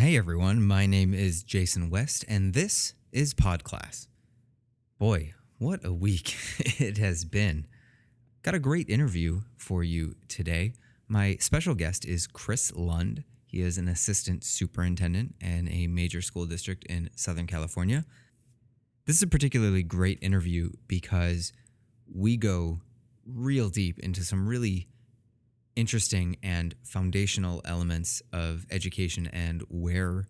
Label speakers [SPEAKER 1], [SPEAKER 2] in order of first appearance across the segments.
[SPEAKER 1] Hey everyone, my name is Jason West, and this is Podclass. Boy, what a week it has been. Got a great interview for you today. My special guest is Chris Lund. He is an assistant superintendent in a major school district in Southern California. This is a particularly great interview because we go real deep into some really interesting and foundational elements of education and where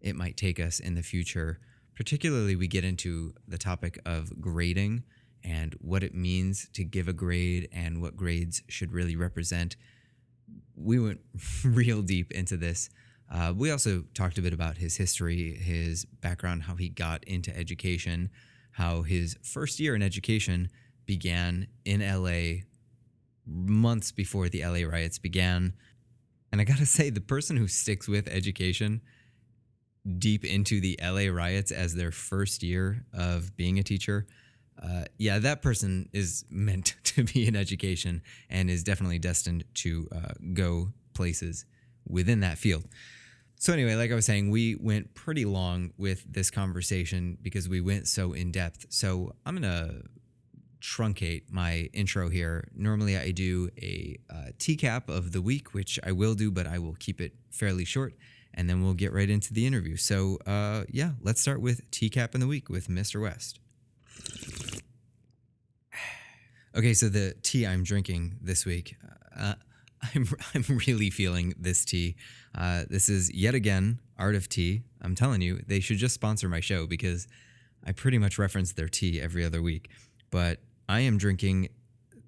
[SPEAKER 1] it might take us in the future. Particularly, we get into the topic of grading and what it means to give a grade and what grades should really represent. We went real deep into this. Uh, we also talked a bit about his history, his background, how he got into education, how his first year in education began in LA months before the LA riots began. And I gotta say, the person who sticks with education deep into the LA riots as their first year of being a teacher, uh, yeah, that person is meant to be in education and is definitely destined to uh, go places within that field. So, anyway, like I was saying, we went pretty long with this conversation because we went so in depth. So, I'm going to truncate my intro here. Normally, I do a uh, TCAP of the week, which I will do, but I will keep it fairly short, and then we'll get right into the interview. So, uh, yeah, let's start with TCAP in the week with Mr. West. Okay, so the tea I'm drinking this week, uh, I'm I'm really feeling this tea. Uh, this is yet again Art of Tea. I'm telling you, they should just sponsor my show because I pretty much reference their tea every other week. But I am drinking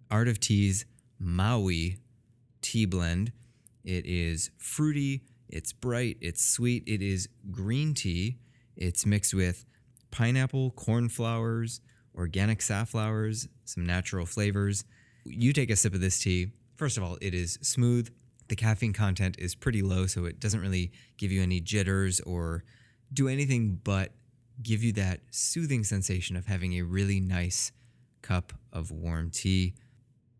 [SPEAKER 1] Art of Tea's Maui tea blend. It is fruity, it's bright, it's sweet. It is green tea. It's mixed with pineapple, cornflowers, organic safflowers, some natural flavors. You take a sip of this tea. First of all, it is smooth. The caffeine content is pretty low, so it doesn't really give you any jitters or do anything but give you that soothing sensation of having a really nice cup of warm tea.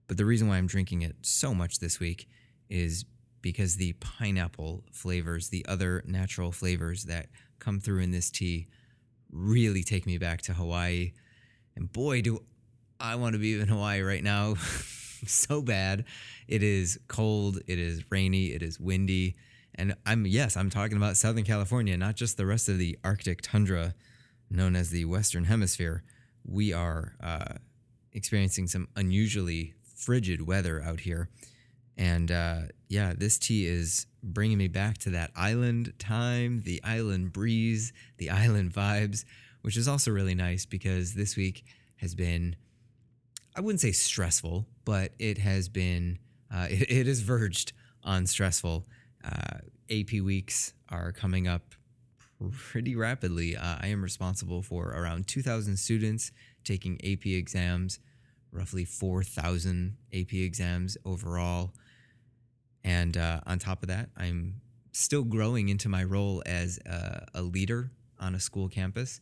[SPEAKER 1] But the reason why I'm drinking it so much this week is because the pineapple flavors, the other natural flavors that come through in this tea, really take me back to Hawaii. And boy, do I want to be in Hawaii right now so bad. It is cold, it is rainy, it is windy. And I'm, yes, I'm talking about Southern California, not just the rest of the Arctic tundra known as the Western Hemisphere. We are uh, experiencing some unusually frigid weather out here. And uh, yeah, this tea is bringing me back to that island time, the island breeze, the island vibes, which is also really nice because this week has been, I wouldn't say stressful, but it has been, uh, it, it is verged on stressful. Uh, AP weeks are coming up pretty rapidly. Uh, I am responsible for around 2,000 students taking AP exams, roughly 4,000 AP exams overall. And uh, on top of that, I'm still growing into my role as a, a leader on a school campus.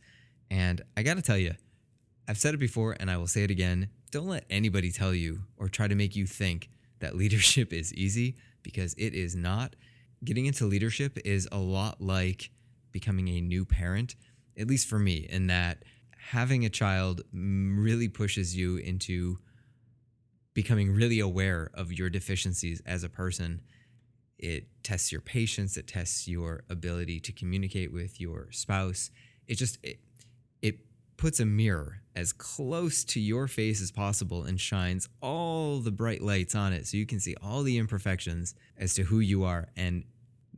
[SPEAKER 1] And I got to tell you, I've said it before and I will say it again. Don't let anybody tell you or try to make you think that leadership is easy because it is not. Getting into leadership is a lot like becoming a new parent, at least for me, in that having a child really pushes you into becoming really aware of your deficiencies as a person. It tests your patience, it tests your ability to communicate with your spouse. It just it, it puts a mirror as close to your face as possible and shines all the bright lights on it so you can see all the imperfections as to who you are and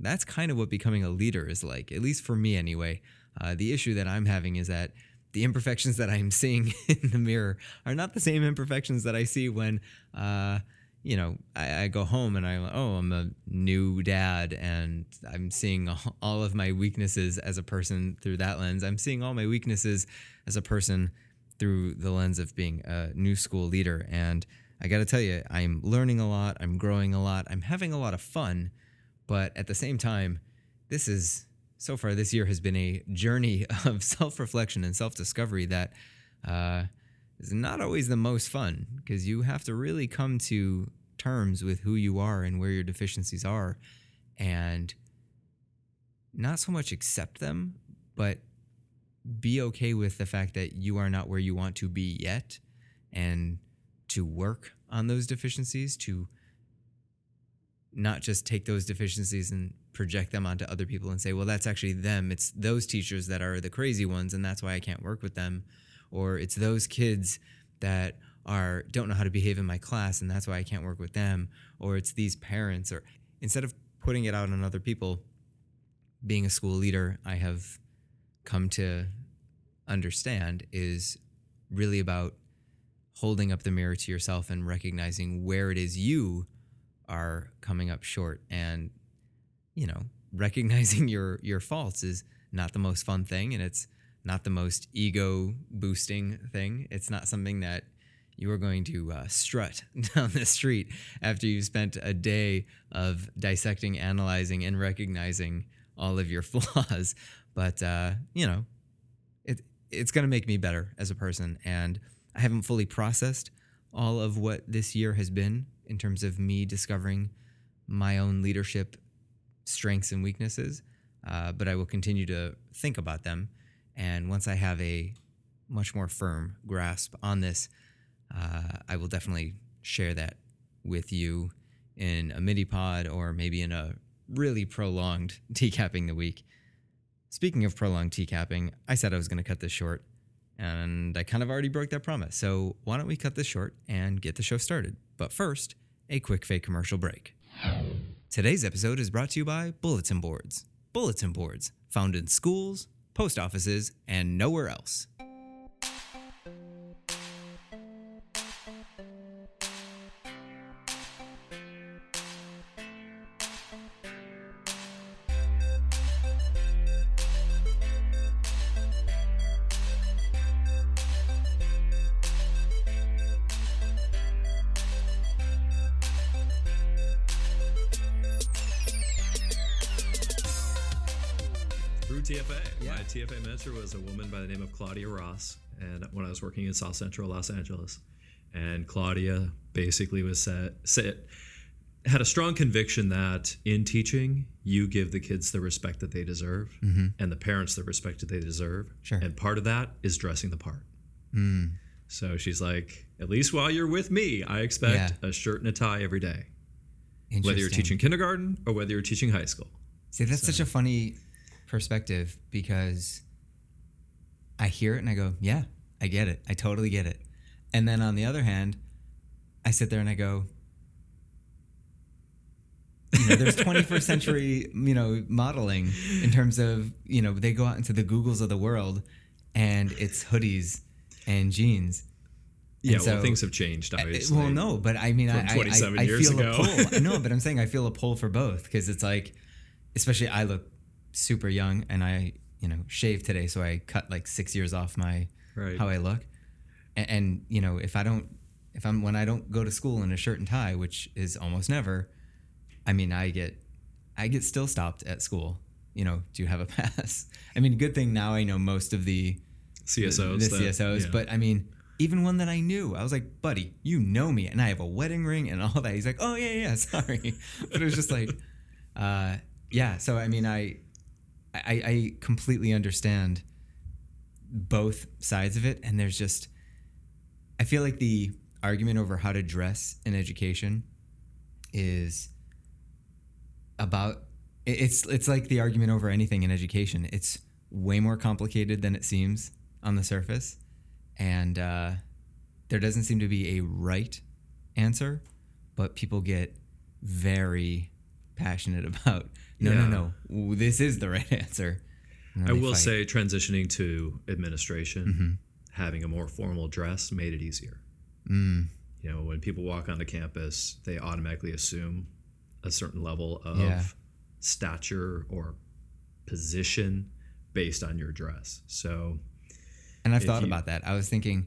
[SPEAKER 1] that's kind of what becoming a leader is like, at least for me anyway. Uh, the issue that I'm having is that the imperfections that I'm seeing in the mirror are not the same imperfections that I see when, uh, you know, I, I, go home and I'm, oh, I'm a new dad and I'm seeing all of my weaknesses as a person through that lens. I'm seeing all my weaknesses as a person through the lens of being a new school leader. And I got to tell you, I'm learning a lot, I'm growing a lot, I'm having a lot of fun but at the same time, this is so far this year has been a journey of self reflection and self discovery that uh, is not always the most fun because you have to really come to terms with who you are and where your deficiencies are. And not so much accept them, but be okay with the fact that you are not where you want to be yet and to work on those deficiencies, to not just take those deficiencies and project them onto other people and say, well, that's actually them. It's those teachers that are the crazy ones, and that's why I can't work with them. Or it's those kids that are don't know how to behave in my class and that's why I can't work with them. Or it's these parents or instead of putting it out on other people, being a school leader, I have come to understand is really about holding up the mirror to yourself and recognizing where it is you are coming up short and you know recognizing your your faults is not the most fun thing and it's not the most ego boosting thing. It's not something that you are going to uh, strut down the street after you've spent a day of dissecting analyzing and recognizing all of your flaws. But uh, you know it it's going to make me better as a person and i haven't fully processed all of what this year has been in terms of me discovering my own leadership strengths and weaknesses, uh, but I will continue to think about them. And once I have a much more firm grasp on this, uh, I will definitely share that with you in a mini pod or maybe in a really prolonged TCAPing the week. Speaking of prolonged TCAPing, I said I was going to cut this short, and I kind of already broke that promise. So why don't we cut this short and get the show started? But first, a quick fake commercial break. Today's episode is brought to you by Bulletin Boards. Bulletin Boards, found in schools, post offices, and nowhere else.
[SPEAKER 2] TFA mentor was a woman by the name of Claudia Ross, and when I was working in South Central Los Angeles, and Claudia basically was said, said had a strong conviction that in teaching you give the kids the respect that they deserve and the parents the respect that they deserve
[SPEAKER 1] Mm-hmm. Sure.
[SPEAKER 2] and part of that is dressing the part
[SPEAKER 1] Mm.
[SPEAKER 2] so she's like at least while you're with me i expect
[SPEAKER 1] Yeah.
[SPEAKER 2] a shirt and a tie every day whether you're teaching kindergarten or whether you're teaching high school
[SPEAKER 1] See, that's such a funny perspective because I hear it and I go, yeah, I get it. I totally get it. And then on the other hand, I sit there and I go, you know, there's 21st century, you know, modeling in terms of, you know, they go out into the Googles of the world and it's hoodies and jeans.
[SPEAKER 2] yeah
[SPEAKER 1] And
[SPEAKER 2] well
[SPEAKER 1] so-
[SPEAKER 2] things have changed obviously
[SPEAKER 1] Well, no, but I mean, I, I, I, I feel
[SPEAKER 2] ago.
[SPEAKER 1] a pull. no, but I'm saying I feel a pull for both because it's like, especially I look super young and I, you know, shaved today, so I cut like six years off my
[SPEAKER 2] Right.
[SPEAKER 1] how I look, and, and you know, if I don't, if I'm when I don't go to school in a shirt and tie, which is almost never, I mean, I get, I get still stopped at school. You know, do you have a pass? I mean, good thing now I know most of the
[SPEAKER 2] CSOs.
[SPEAKER 1] the,
[SPEAKER 2] that-
[SPEAKER 1] CSOs.
[SPEAKER 2] yeah.
[SPEAKER 1] But I mean, even one that I knew, I was like, buddy, you know me, and I have a wedding ring and all that. He's like, oh yeah, yeah, sorry, but it was just like, uh, yeah. So I mean, I, I, I completely understand both sides of it, and there's just, I feel like the argument over how to dress in education is about it's it's like the argument over anything in education. It's way more complicated than it seems on the surface, and uh, there doesn't seem to be a right answer, but people get very passionate about no,
[SPEAKER 2] Yeah.
[SPEAKER 1] no, no, this is the right answer.
[SPEAKER 2] I will
[SPEAKER 1] fight.
[SPEAKER 2] say, transitioning to administration,
[SPEAKER 1] Mm-hmm.
[SPEAKER 2] having a more formal dress made it easier.
[SPEAKER 1] Mm,
[SPEAKER 2] You know, when people walk onto campus, they automatically assume a certain level of
[SPEAKER 1] Yeah.
[SPEAKER 2] stature or position based on your dress. So,
[SPEAKER 1] And I've thought
[SPEAKER 2] you-
[SPEAKER 1] about that. I was thinking,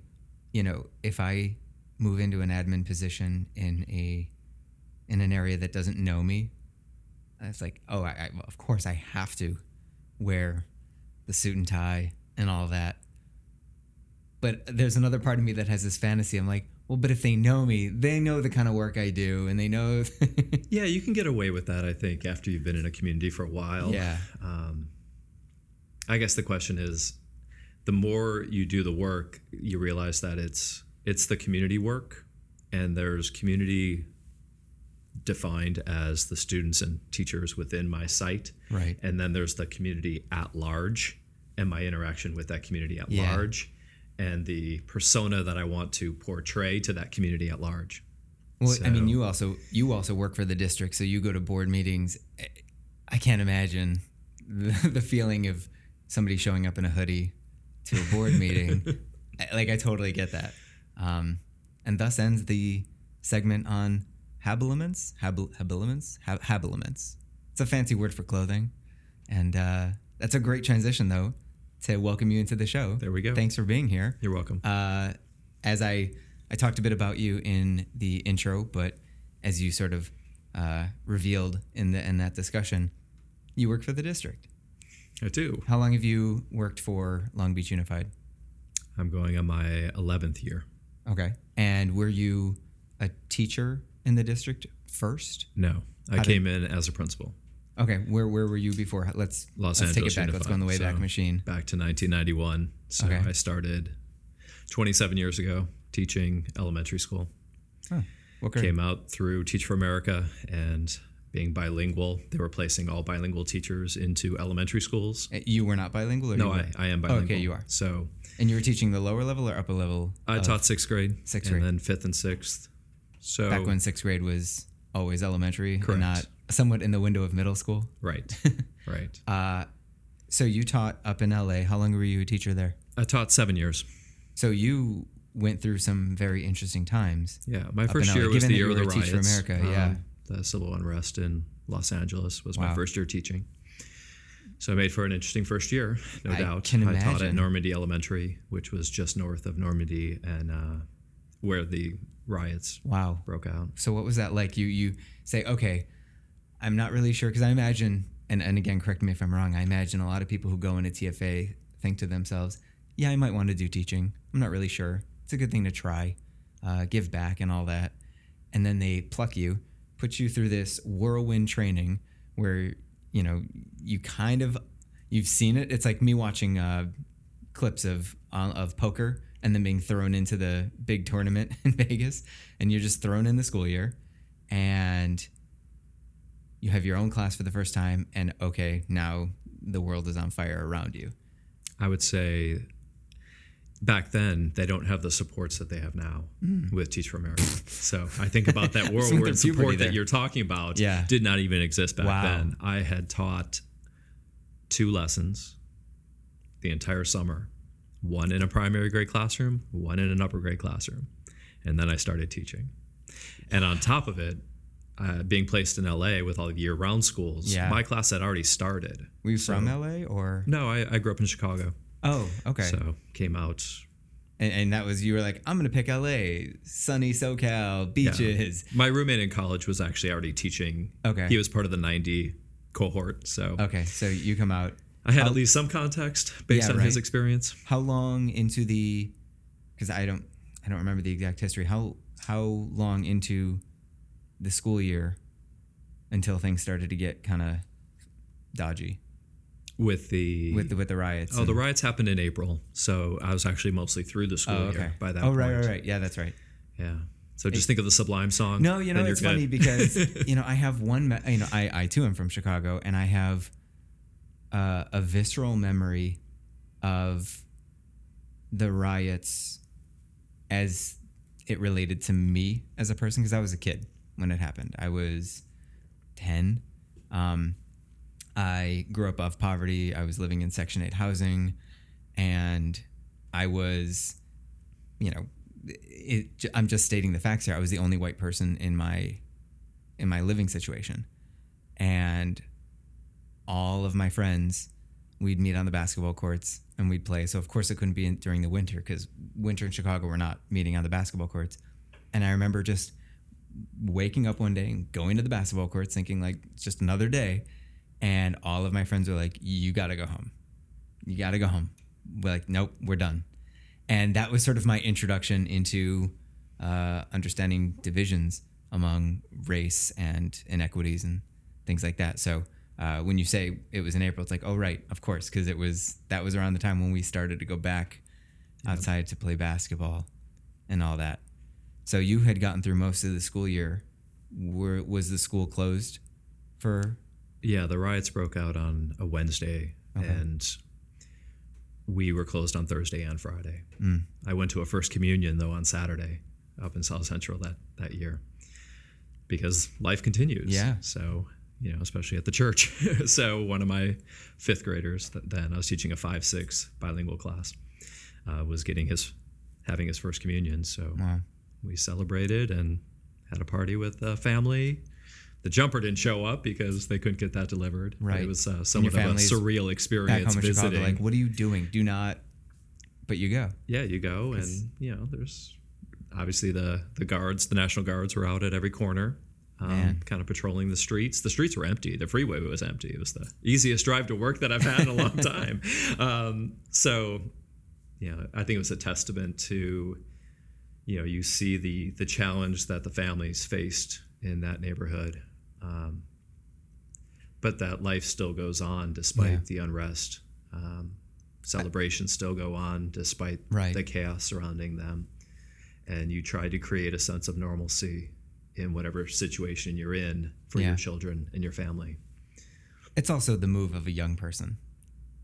[SPEAKER 1] you know, if I move into an admin position in a in an area that doesn't know me, it's like, oh, I, I, of course I have to wear the suit and tie and all that. But there's another part of me that has this fantasy. I'm like, well, but if they know me, they know the kind of work I do, and they know.
[SPEAKER 2] Yeah, you can get away with that, I think, after you've been in a community for a while.
[SPEAKER 1] yeah,
[SPEAKER 2] Um, I guess the question is, the more you do the work, you realize that it's it's the community work, and there's community defined as the students and teachers within my site,
[SPEAKER 1] right.
[SPEAKER 2] and then there's the community at large and my interaction with that community at
[SPEAKER 1] Yeah.
[SPEAKER 2] large, and the persona that I want to portray to that community at large.
[SPEAKER 1] Well, I mean, you also you also work for the district, so you go to board meetings. I can't imagine the, the feeling of somebody showing up in a hoodie to a board meeting. Like I totally get that. Um, and thus ends the segment on habiliments. Habil- habiliments. Ha- habiliments. It's a fancy word for clothing, and uh, that's a great transition though to welcome you into the show.
[SPEAKER 2] There we go.
[SPEAKER 1] Thanks for being here
[SPEAKER 2] You're welcome.
[SPEAKER 1] uh, as I I talked a bit about you in the intro, but as you sort of uh, revealed in the in that discussion, you work for the district.
[SPEAKER 2] I do.
[SPEAKER 1] How long have you worked for Long Beach Unified?
[SPEAKER 2] I'm going on my 11th year.
[SPEAKER 1] Okay, and were you a teacher in the district first?
[SPEAKER 2] No, I
[SPEAKER 1] How did-
[SPEAKER 2] came in as a principal.
[SPEAKER 1] Okay, where where were you before? Let's
[SPEAKER 2] Los
[SPEAKER 1] let's
[SPEAKER 2] Angeles
[SPEAKER 1] take it back. Let's go on the way
[SPEAKER 2] Unified.
[SPEAKER 1] back machine.
[SPEAKER 2] Back to 1991. So
[SPEAKER 1] Okay.
[SPEAKER 2] I started 27 years ago teaching elementary school.
[SPEAKER 1] What grade?
[SPEAKER 2] Came out through Teach for America and being bilingual. They were placing all bilingual teachers into elementary schools.
[SPEAKER 1] Uh, You were not bilingual, or
[SPEAKER 2] No, I? I am
[SPEAKER 1] Oh,
[SPEAKER 2] bilingual.
[SPEAKER 1] okay, you are.
[SPEAKER 2] So
[SPEAKER 1] And you were teaching the lower level or upper level?
[SPEAKER 2] I taught sixth grade,
[SPEAKER 1] Sixth
[SPEAKER 2] and
[SPEAKER 1] grade.
[SPEAKER 2] then fifth and sixth. So
[SPEAKER 1] back when sixth grade was always elementary,
[SPEAKER 2] Correct.
[SPEAKER 1] and not somewhat in the window of middle school.
[SPEAKER 2] right, right.
[SPEAKER 1] Uh, so you taught up in LA. How long were you a teacher there?
[SPEAKER 2] I taught seven years.
[SPEAKER 1] So you went through some very interesting times.
[SPEAKER 2] Yeah, my first year was
[SPEAKER 1] given
[SPEAKER 2] the year of the
[SPEAKER 1] Teach for
[SPEAKER 2] riots.
[SPEAKER 1] America, yeah.
[SPEAKER 2] the civil unrest in Los Angeles was
[SPEAKER 1] Wow.
[SPEAKER 2] my first year teaching. So I made for an interesting first year, no
[SPEAKER 1] I
[SPEAKER 2] doubt.
[SPEAKER 1] can
[SPEAKER 2] I taught at. Normandie Elementary, which was just north of Normandie, and uh, where the riots
[SPEAKER 1] Wow.
[SPEAKER 2] broke out.
[SPEAKER 1] So what was that like? You you say, okay, I'm not really sure because I imagine, and, and again, correct me if I'm wrong. I imagine a lot of people who go into TFA think to themselves, yeah, I might want to do teaching. I'm not really sure. It's a good thing to try, uh, give back and all that, and then they pluck you, put you through this whirlwind training where you know you kind of you've seen it. It's like me watching uh, clips of uh, of poker and then being thrown into the big tournament in Vegas, and you're just thrown in the school year, and you have your own class for the first time, and okay, now the world is on fire around you.
[SPEAKER 2] I would say back then they don't have the supports that they have now with Teach for America. so I think about that
[SPEAKER 1] Mm. Some of their
[SPEAKER 2] whirlwind
[SPEAKER 1] puberty
[SPEAKER 2] support that you're talking about
[SPEAKER 1] Yeah.
[SPEAKER 2] did not even exist back
[SPEAKER 1] Wow.
[SPEAKER 2] then. I had taught two lessons the entire summer, one in a primary grade classroom, one in an upper grade classroom. And then I started teaching. And on top of it, uh, being placed in LA with all the year round schools,
[SPEAKER 1] Yeah.
[SPEAKER 2] my class had already started.
[SPEAKER 1] Were you from LA or?
[SPEAKER 2] No, I, I grew up in Chicago.
[SPEAKER 1] Oh, okay.
[SPEAKER 2] So came out.
[SPEAKER 1] and, and that was you were like, I'm gonna pick LA, sunny SoCal, beaches.
[SPEAKER 2] My roommate in college was actually already teaching.
[SPEAKER 1] Okay.
[SPEAKER 2] He was part of the 90 cohort. So
[SPEAKER 1] Okay, so you come out.
[SPEAKER 2] I had
[SPEAKER 1] How-
[SPEAKER 2] at least some context based
[SPEAKER 1] Yeah,
[SPEAKER 2] on his
[SPEAKER 1] right.
[SPEAKER 2] experience.
[SPEAKER 1] How long into the? Because I don't, I don't remember the exact history. How how long into the school year until things started to get kind of dodgy
[SPEAKER 2] With the.
[SPEAKER 1] with the with the riots?
[SPEAKER 2] oh, the riots happened in April. So I was actually mostly through the school
[SPEAKER 1] Oh, okay.
[SPEAKER 2] year by that
[SPEAKER 1] oh,
[SPEAKER 2] point.
[SPEAKER 1] right, right, right. Yeah, that's right.
[SPEAKER 2] Yeah. So just think of the Sublime song.
[SPEAKER 1] No, you know it's funny because you know I have one. You know, I I too am from Chicago, and I have uh, a visceral memory of the riots as it related to me as a person because I was a kid when it happened. I was ten. Um, I grew up off poverty. I was living in Section Eight housing, and I was, you know, it, I'm just stating the facts here. I was the only white person in my in my living situation, and all of my friends, we'd meet on the basketball courts and we'd play. So of course it couldn't be in, during the winter because winter in Chicago we're not meeting on the basketball courts. And I remember just waking up one day and going to the basketball courts, thinking like it's just another day, and all of my friends were like, "You got to go home. You got to go home." We're like, "Nope, we're done." And that was sort of my introduction into uh, understanding divisions among race and inequities and things like that. So uh, when you say it was in April, it's like, oh right, of course, because it was that was around the time when we started to go back outside to play basketball and all that. So you had gotten through most of the school year. Were, was the school closed for?
[SPEAKER 2] Yeah, the riots broke out on a Wednesday, and we were closed on Thursday and Friday.
[SPEAKER 1] Mm.
[SPEAKER 2] I went to a first communion though on Saturday up in South Central that that year because life continues.
[SPEAKER 1] Yeah.
[SPEAKER 2] So you know, especially at the church. so one of my fifth graders th- then I was teaching a five six bilingual class uh, was getting his having his first communion. So
[SPEAKER 1] Wow.
[SPEAKER 2] we celebrated and had a party with the family. The jumper didn't show up because they couldn't get that delivered. but
[SPEAKER 1] Right.
[SPEAKER 2] It was uh, somewhat of a surreal
[SPEAKER 1] Back
[SPEAKER 2] experience
[SPEAKER 1] home in Chicago, like, what are you doing? Do not. But you go.
[SPEAKER 2] yeah, you go and you know there's obviously the the guards, the National Guards were out at every corner. Um, kind of patrolling the streets. The streets were empty. The freeway was empty. It was the easiest drive to work that I've had in a long time. Um, so, you know, I think it was a testament to, you know, you see the the challenge that the families faced in that neighborhood, um, but that life still goes on despite
[SPEAKER 1] Yeah.
[SPEAKER 2] the unrest. Um, celebrations still go on despite
[SPEAKER 1] Right.
[SPEAKER 2] the chaos surrounding them, and you try to create a sense of normalcy in whatever situation you're in for
[SPEAKER 1] Yeah.
[SPEAKER 2] your children and your family.
[SPEAKER 1] It's also the move of a young person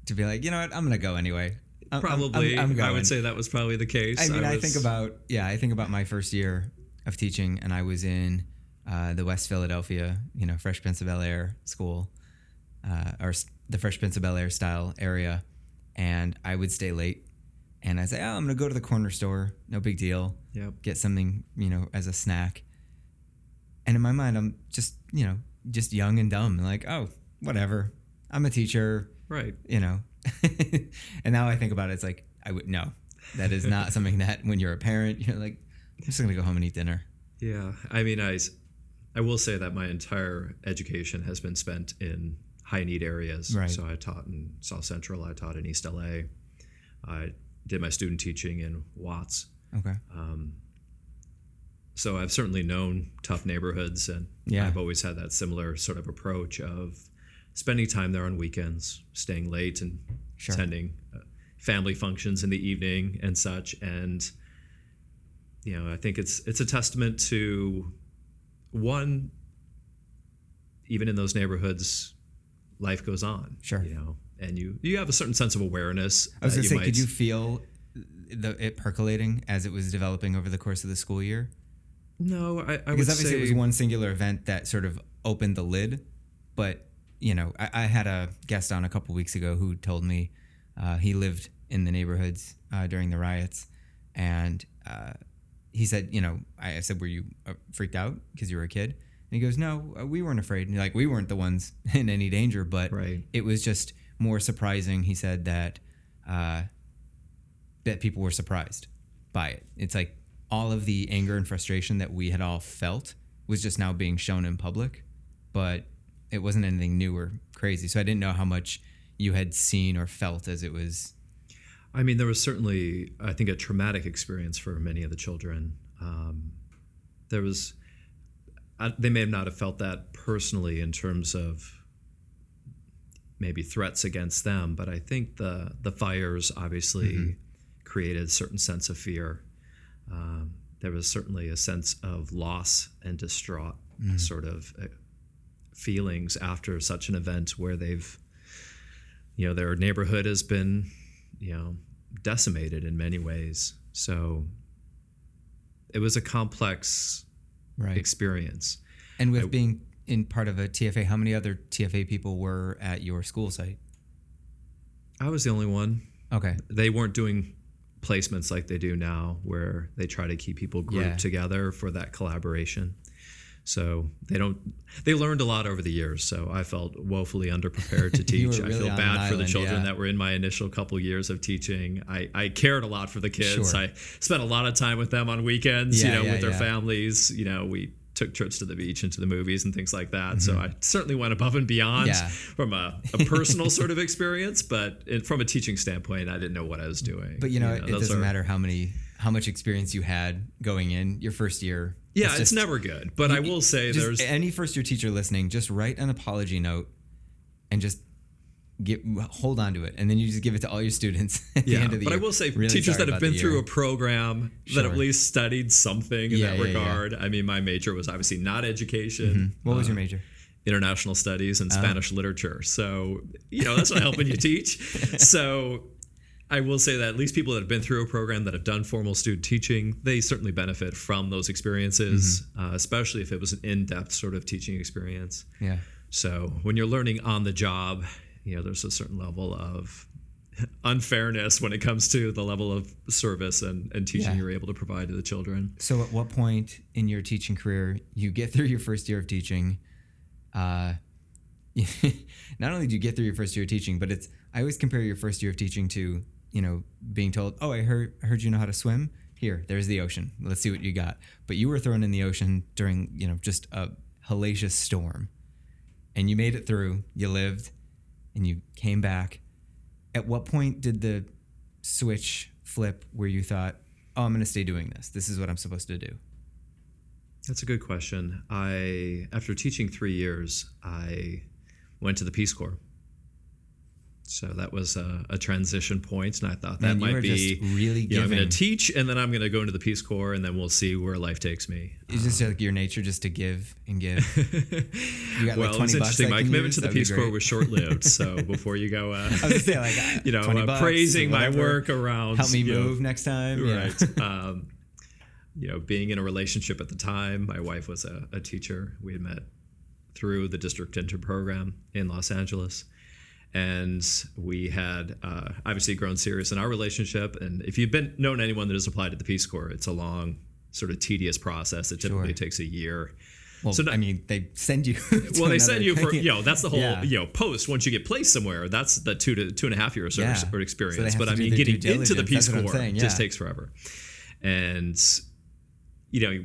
[SPEAKER 1] to be like, you know what, I'm gonna go anyway. I'm-
[SPEAKER 2] Probably,
[SPEAKER 1] I'm, I'm
[SPEAKER 2] I would say that was probably the case.
[SPEAKER 1] I mean, I,
[SPEAKER 2] was-
[SPEAKER 1] think about yeah, I think about my first year of teaching, and I was in uh, the West Philadelphia, you know, Fresh Prince of Bel Air school, uh, or the Fresh Prince of Bel Air style area, and I would stay late, and I say, oh, I'm gonna go to the corner store, no big deal,
[SPEAKER 2] Yep.
[SPEAKER 1] get something, you know, as a snack, and in my mind, I'm just, you know, just young and dumb, like, oh, whatever, I'm a teacher,
[SPEAKER 2] Right.
[SPEAKER 1] you know. and now I think about it, it's like I would no, that is not something that when you're a parent, you're like, I'm just gonna go home and eat dinner.
[SPEAKER 2] Yeah. I mean, I, I will say that my entire education has been spent in high need areas.
[SPEAKER 1] Right.
[SPEAKER 2] So I taught in South Central. I taught in East LA. I did my student teaching in Watts.
[SPEAKER 1] Okay.
[SPEAKER 2] Um, so I've certainly known tough neighborhoods, and
[SPEAKER 1] Yeah.
[SPEAKER 2] I've always had that similar sort of approach of spending time there on weekends, staying late, and
[SPEAKER 1] Sure.
[SPEAKER 2] attending uh, family functions in the evening and such. And you know, I think it's it's a testament to one. Even in those neighborhoods, life goes on.
[SPEAKER 1] Sure.
[SPEAKER 2] You know, and you you have a certain sense of awareness.
[SPEAKER 1] I was gonna say,
[SPEAKER 2] might-
[SPEAKER 1] could you feel the, it percolating as it was developing over the course of the school year?
[SPEAKER 2] No, I, I would
[SPEAKER 1] Because obviously
[SPEAKER 2] say
[SPEAKER 1] it was one singular event that sort of opened the lid, but you know, I, I had a guest on a couple weeks ago who told me uh, he lived in the neighborhoods uh, during the riots, and uh, he said, you know, I, I said, were you uh, freaked out because you were a kid? And he goes, no, uh, we weren't afraid. And like we weren't the ones in any danger, but
[SPEAKER 2] Right.
[SPEAKER 1] it was just more surprising. He said that uh, that people were surprised by it. It's like all of the anger and frustration that we had all felt was just now being shown in public, but it wasn't anything new or crazy. So I didn't know how much you had seen or felt as it was.
[SPEAKER 2] I mean, there was certainly, I think, a traumatic experience for many of the children. Um, there was, I, they may not have felt that personally in terms of maybe threats against them, but I think the the fires obviously created a certain sense of fear. Um, there was certainly a sense of loss and distraught sort of uh, feelings after such an event where they've you know their neighborhood has been you know decimated in many ways so it was a complex
[SPEAKER 1] Right.
[SPEAKER 2] experience
[SPEAKER 1] And with being in part of a TFA, how many other TFA people were at your school site?
[SPEAKER 2] i was the only one
[SPEAKER 1] Okay.
[SPEAKER 2] they weren't doing placements like they do now where they try to keep people grouped
[SPEAKER 1] Yeah.
[SPEAKER 2] together for that collaboration. So they don't they learned a lot over the years. So i felt woefully underprepared to teach.
[SPEAKER 1] were
[SPEAKER 2] i feel bad
[SPEAKER 1] an
[SPEAKER 2] for the children
[SPEAKER 1] yeah.
[SPEAKER 2] that were in my initial couple years of teaching. I i cared a lot for the kids.
[SPEAKER 1] Sure.
[SPEAKER 2] i spent a lot of time with them on weekends
[SPEAKER 1] Yeah,
[SPEAKER 2] you know
[SPEAKER 1] yeah,
[SPEAKER 2] with their families. You know we took trips to the beach and to the movies and things like that so i certainly went above and beyond
[SPEAKER 1] Mm-hmm. Yeah.
[SPEAKER 2] from a, a personal sort of experience but it, from a teaching standpoint i didn't know what i was doing
[SPEAKER 1] But you know, it doesn't
[SPEAKER 2] are-
[SPEAKER 1] matter how many how much experience you had going in your first year.
[SPEAKER 2] Yeah, it's,
[SPEAKER 1] just-
[SPEAKER 2] never good. But I will say there's
[SPEAKER 1] any first year teacher listening, just write an apology note and just get hold on to it, and then you just give it to all your students at the
[SPEAKER 2] yeah,
[SPEAKER 1] end of the
[SPEAKER 2] but
[SPEAKER 1] year.
[SPEAKER 2] I will say
[SPEAKER 1] Really
[SPEAKER 2] teachers that have been through a program that at least studied something in
[SPEAKER 1] Yeah,
[SPEAKER 2] that
[SPEAKER 1] yeah,
[SPEAKER 2] regard. I mean, my major was obviously not education.
[SPEAKER 1] What was
[SPEAKER 2] uh,
[SPEAKER 1] your major?
[SPEAKER 2] international studies and Spanish literature. So, you know, that's not helping you teach. So, I will say that at least people that have been through a program that have done formal student teaching, they certainly benefit from those experiences,
[SPEAKER 1] Mm-hmm.
[SPEAKER 2] uh, especially if it was an in depth sort of teaching experience.
[SPEAKER 1] Yeah.
[SPEAKER 2] So, when you're learning on the job, you know, there's a certain level of unfairness when it comes to the level of service and, and teaching
[SPEAKER 1] Yeah.
[SPEAKER 2] you're able to provide to the children.
[SPEAKER 1] So, at what point in your teaching career you get through your first year of teaching? Uh, not only do you get through your first year of teaching, but it's I always compare your first year of teaching to you know being told, "Oh, I heard I heard you know how to swim. Here, there's the ocean. Let's see what you got." But you were thrown in the ocean during you know just a hellacious storm, and you made it through. You lived, and you came back. At what point did the switch flip where you thought, "Oh, I'm going to stay doing this. This is what I'm supposed to do."
[SPEAKER 2] That's a good question. I, after teaching three years, I went to the Peace Corps. So that was a, a transition point, and I thought that
[SPEAKER 1] Man,
[SPEAKER 2] might be
[SPEAKER 1] just really
[SPEAKER 2] you know, I'm going to teach, and then I'm going to go into the Peace Corps, and then we'll see where life takes me.
[SPEAKER 1] Is this like your nature just to give and give? You got
[SPEAKER 2] well,
[SPEAKER 1] like 20
[SPEAKER 2] it's interesting. My commitment
[SPEAKER 1] use?
[SPEAKER 2] to the
[SPEAKER 1] That'd
[SPEAKER 2] Peace Corps was short lived. so before you go, uh,
[SPEAKER 1] I was say, like, uh,
[SPEAKER 2] you know,
[SPEAKER 1] 20
[SPEAKER 2] uh, praising my work around,
[SPEAKER 1] Help me
[SPEAKER 2] you know,
[SPEAKER 1] move next time. Yeah.
[SPEAKER 2] right um, you know being in a relationship at the time my wife was a, a teacher we had met through the district intern program in los angeles and we had uh, obviously grown serious in our relationship and if you've been known anyone that has applied to the peace corps it's a long sort of tedious process it typically
[SPEAKER 1] Sure.
[SPEAKER 2] takes a year
[SPEAKER 1] Well,
[SPEAKER 2] So
[SPEAKER 1] I mean, they send you.
[SPEAKER 2] well, they send you for
[SPEAKER 1] you
[SPEAKER 2] know that's the whole
[SPEAKER 1] Yeah.
[SPEAKER 2] you know post once you get placed somewhere that's the two to two and a half years
[SPEAKER 1] Yeah.
[SPEAKER 2] or,
[SPEAKER 1] So
[SPEAKER 2] or experience.
[SPEAKER 1] have
[SPEAKER 2] but I mean, getting into the. Peace
[SPEAKER 1] That's what I'm
[SPEAKER 2] Corps
[SPEAKER 1] saying,
[SPEAKER 2] just takes forever, and you know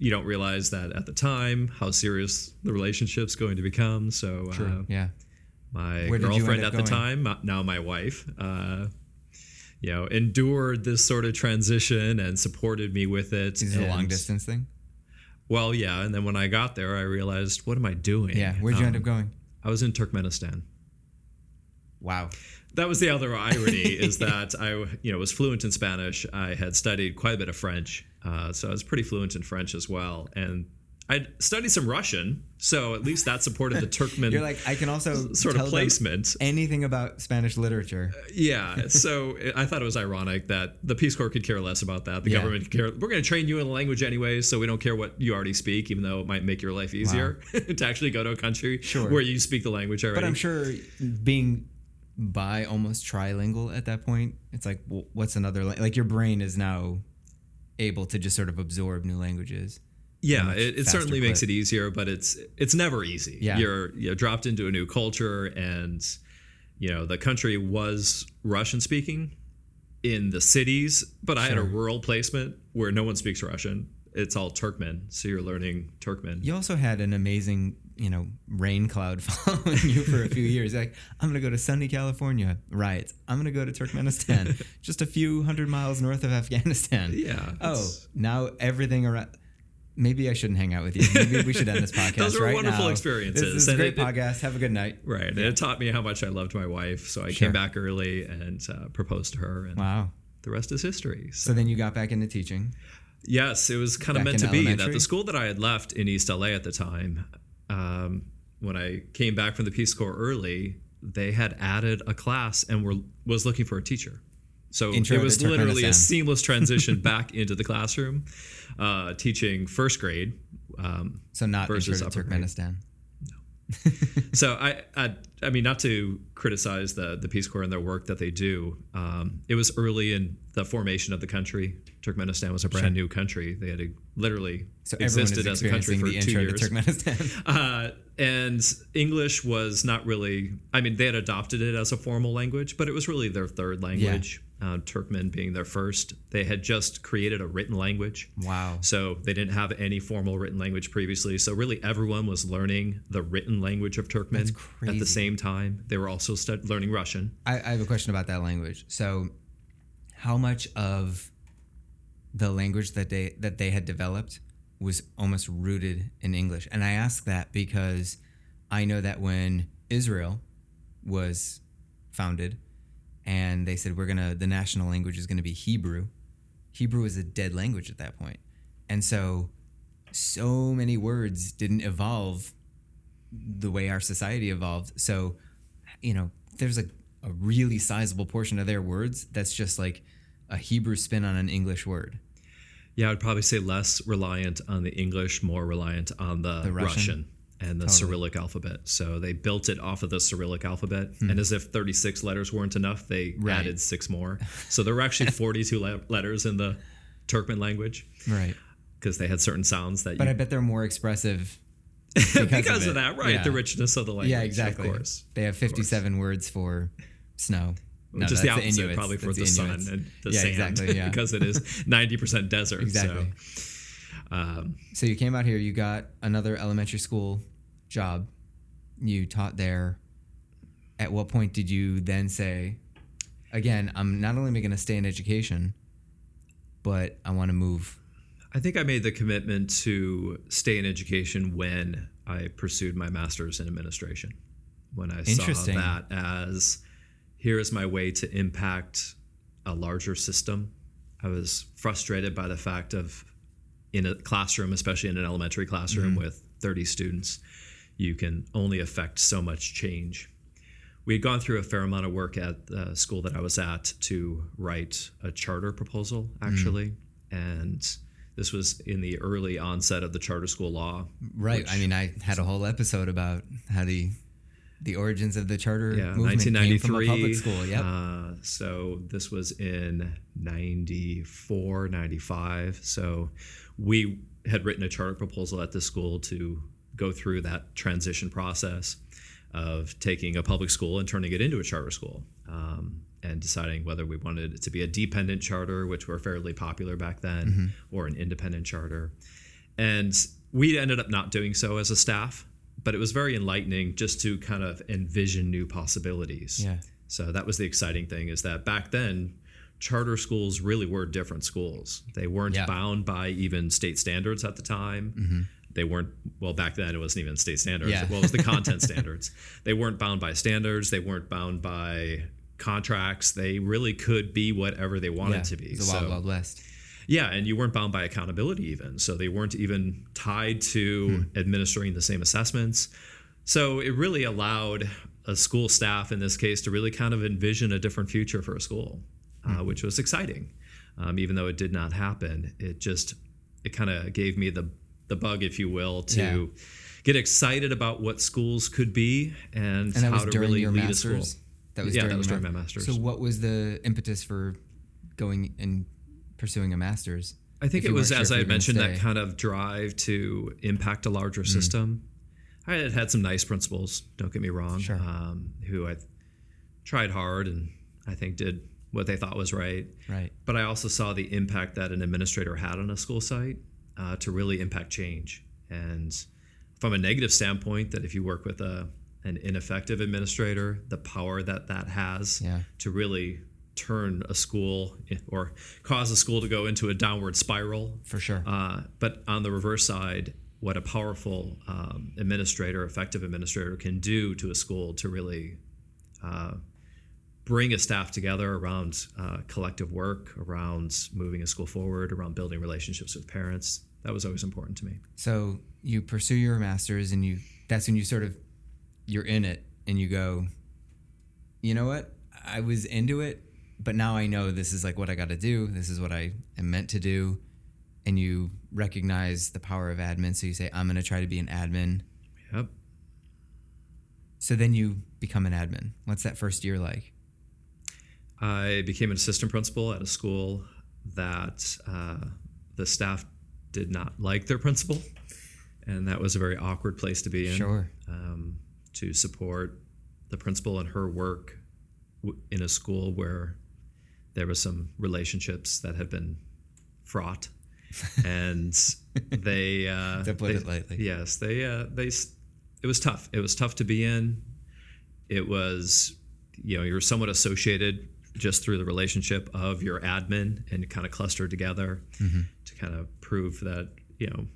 [SPEAKER 2] you don't realize that at the time how serious the relationship's going to become. So uh,
[SPEAKER 1] yeah.
[SPEAKER 2] My
[SPEAKER 1] Where
[SPEAKER 2] girlfriend at the
[SPEAKER 1] going?
[SPEAKER 2] time, uh, now my wife. Uh, you know, endured this sort of transition and supported me with it.
[SPEAKER 1] Is it a long distance thing?
[SPEAKER 2] Well, yeah, and then when I got there, I realized, what am I doing?
[SPEAKER 1] Yeah. Where'd you end
[SPEAKER 2] Um,
[SPEAKER 1] up going?
[SPEAKER 2] I was in Turkmenistan.
[SPEAKER 1] Wow.
[SPEAKER 2] That was the other irony is that I, you know, was fluent in Spanish. I had studied quite a bit of French, uh, so I was pretty fluent in French as well. And I studied some Russian, so at least that supported the Turkmen
[SPEAKER 1] You're like, I can also
[SPEAKER 2] sort of placement.
[SPEAKER 1] anything about Spanish literature.
[SPEAKER 2] Uh, yeah, so I thought it was ironic that the Peace Corps could care less about that. The
[SPEAKER 1] Yeah.
[SPEAKER 2] government could care. We're going to train you in the language anyway, so we don't care what you already speak, even though it might make your life easier to actually go to a country
[SPEAKER 1] Sure.
[SPEAKER 2] where you speak the language already.
[SPEAKER 1] But I'm sure being bi almost trilingual at that point, it's like, what's another like? Your brain is now able to just sort of absorb new languages.
[SPEAKER 2] Yeah it, it certainly makes it easier but it's it's never easy
[SPEAKER 1] Yeah.
[SPEAKER 2] you're you're dropped into a new culture and you know the country was russian speaking in the cities but i had a rural placement where no one speaks russian it's all turkmen so you're learning turkmen
[SPEAKER 1] You also had an amazing, you know, rain cloud following you for a few years. Like, I'm gonna go to sunny California. Right. I'm gonna go to Turkmenistan, just a few hundred miles north of Afghanistan.
[SPEAKER 2] yeah
[SPEAKER 1] Oh, now everything around. Maybe I shouldn't hang out with you. Maybe we should end this podcast
[SPEAKER 2] Those were
[SPEAKER 1] right
[SPEAKER 2] wonderful
[SPEAKER 1] now.
[SPEAKER 2] experiences,
[SPEAKER 1] This, this is a great
[SPEAKER 2] it-
[SPEAKER 1] podcast. Have a good night.
[SPEAKER 2] right and it taught me how much i loved my wife so i
[SPEAKER 1] Sure.
[SPEAKER 2] came back early and uh, proposed to her and
[SPEAKER 1] Wow.
[SPEAKER 2] the rest is history so
[SPEAKER 1] So then you got back into teaching.
[SPEAKER 2] Yes, it was kind of meant to be that the school that I had left in East LA at the time, um, when I came back from the Peace Corps early, they had added a class and were was looking for a teacher. So
[SPEAKER 1] Intro
[SPEAKER 2] it was literally a seamless transition back into the classroom, uh, teaching first grade. Um,
[SPEAKER 1] So not
[SPEAKER 2] Versus
[SPEAKER 1] intro to. Turkmenistan.
[SPEAKER 2] so I, I, I mean, not to criticize the the Peace Corps and their work that they do. Um, it was early in the formation of the country. Turkmenistan was a brand new country. They had literally
[SPEAKER 1] So
[SPEAKER 2] existed as a country for
[SPEAKER 1] the
[SPEAKER 2] two years.
[SPEAKER 1] Turkmenistan.
[SPEAKER 2] Uh, and English was not really. I mean, they had adopted it as a formal language, but it was really their third language. Uh, Turkmen being their first. They had just created a written language.
[SPEAKER 1] wow.
[SPEAKER 2] So they didn't have any formal written language previously. So really, everyone was learning the written language of Turkmen at the same time. They were also stud- learning Russian.
[SPEAKER 1] I, I have a question about that language. So, how much of the language that they that they had developed was almost rooted in English. And I ask that because I know that when Israel was founded and they said we're to the national language is to be Hebrew, Hebrew is a dead language at that. And so so many words didn't evolve the way our society evolved. So, you know, there's a, a really sizable portion of their words that's just like a Hebrew spin on an English word.
[SPEAKER 2] Yeah, I'd probably say less reliant on the English, more reliant on the,
[SPEAKER 1] The Russian?
[SPEAKER 2] Russian. And the
[SPEAKER 1] Totally.
[SPEAKER 2] Cyrillic alphabet. So they built it off of the Cyrillic alphabet, and as if 36 letters weren't enough, they
[SPEAKER 1] Hmm. Right.
[SPEAKER 2] added six more. So there were actually 42 le- letters in the Turkmen language
[SPEAKER 1] Right.
[SPEAKER 2] because they had certain sounds that
[SPEAKER 1] But
[SPEAKER 2] you
[SPEAKER 1] I bet they're more expressive because,
[SPEAKER 2] because,
[SPEAKER 1] of,
[SPEAKER 2] of, that, right?
[SPEAKER 1] Yeah.
[SPEAKER 2] The richness of the language.
[SPEAKER 1] yeah, exactly.
[SPEAKER 2] Of course.
[SPEAKER 1] They have 57 words for snow. No,
[SPEAKER 2] Which is the opposite,
[SPEAKER 1] Inuits.
[SPEAKER 2] probably, for
[SPEAKER 1] That's
[SPEAKER 2] the, sun and the
[SPEAKER 1] Yeah,
[SPEAKER 2] sand,
[SPEAKER 1] exactly, yeah.
[SPEAKER 2] because it is 90% desert.
[SPEAKER 1] Exactly.
[SPEAKER 2] So, um,
[SPEAKER 1] So you came out here, you got another elementary school job. You taught there. At what point did you then say, again, I'm not only going to stay in education, but I want to move?
[SPEAKER 2] I think I made the commitment to stay in education when I pursued my master's in administration. When I saw that as here is my way to impact a larger system. I was frustrated by the fact of in a classroom, especially in an elementary classroom with 30 students, you can only affect so much change. We had gone through a fair amount of work at the school that I was at to write a charter proposal, actually. And this was in the early onset of the charter school law.
[SPEAKER 1] Right. I mean, I had a whole episode about how the the origins of the charter
[SPEAKER 2] Yeah,
[SPEAKER 1] movement came from a public school. Yep.
[SPEAKER 2] Uh, so this was in 94, 95. So we had written a charter proposal at the school to go through that transition process of taking a public school and turning it into a charter school um, and deciding whether we wanted it to be a dependent charter, which were fairly popular back then, or an independent charter. And we ended up not doing so as a staff, but it was very enlightening just to kind of envision new possibilities.
[SPEAKER 1] Yeah.
[SPEAKER 2] So that was the exciting thing is that back then, charter schools really were different schools. They weren't
[SPEAKER 1] Yeah.
[SPEAKER 2] bound by even state standards at the time. Mm-hmm. They weren't, well, back then it wasn't even state standards.
[SPEAKER 1] Yeah.
[SPEAKER 2] Well, it was the content standards. They weren't bound by standards. They weren't bound by contracts. They really could be whatever they wanted
[SPEAKER 1] yeah.
[SPEAKER 2] to be.
[SPEAKER 1] The
[SPEAKER 2] So-
[SPEAKER 1] wild west.
[SPEAKER 2] yeah, and you weren't bound by accountability even. So they weren't even tied to hmm. administering the same assessments. So it really allowed a school staff in this case to really kind of envision a different future for a school, uh, which was exciting. Um, even though it did not happen, it just it kind of gave me the the bug, if you will, to
[SPEAKER 1] Yeah.
[SPEAKER 2] get excited about what schools could be and,
[SPEAKER 1] And
[SPEAKER 2] how to really lead
[SPEAKER 1] master's.
[SPEAKER 2] a school.
[SPEAKER 1] That was
[SPEAKER 2] Yeah,
[SPEAKER 1] during
[SPEAKER 2] that was during
[SPEAKER 1] ma-
[SPEAKER 2] my master's.
[SPEAKER 1] So what was the impetus for going and pursuing a master's?
[SPEAKER 2] I think it was,
[SPEAKER 1] sure
[SPEAKER 2] as I had mentioned, that? Kind of drive to impact a larger system. I had had some nice principals, don't get me wrong,
[SPEAKER 1] Sure.
[SPEAKER 2] um, who I tried hard and I think did what they thought was right.
[SPEAKER 1] Right.
[SPEAKER 2] But I also saw the impact that an administrator had on a school site uh, to really impact change. And from a negative standpoint, that if you work with a an ineffective administrator, the power that that has
[SPEAKER 1] Yeah.
[SPEAKER 2] to really turn a school or cause a school to go into a downward spiral.
[SPEAKER 1] For sure.
[SPEAKER 2] Uh, but on the reverse side, what a powerful um, administrator, effective administrator, can do to a school to really uh, bring a staff together around uh, collective work, around moving a school forward, around building relationships with parents. That was always important to me.
[SPEAKER 1] So you pursue your master's and you that's when you sort of you're in it and you go, you know what? I was into it, but now I know this is like what I got to do. This is what I am meant to do. And you recognize the power of admin. So you say, I'm going to try to be an admin.
[SPEAKER 2] Yep.
[SPEAKER 1] So then you become an admin. What's that first year like?
[SPEAKER 2] I became an assistant principal at a school that uh, the staff did not like their principal, and that was a very awkward place to be in.
[SPEAKER 1] Sure.
[SPEAKER 2] Um, to support the principal and her work w- in a school where there was some relationships that had been fraught, and they uh,
[SPEAKER 1] To put
[SPEAKER 2] they-
[SPEAKER 1] it lightly.
[SPEAKER 2] Yes, they uh, they. It was tough. It was tough to be in. It was, you know, you're somewhat associated just through the relationship of your admin and kind of clustered together to kind of prove that you know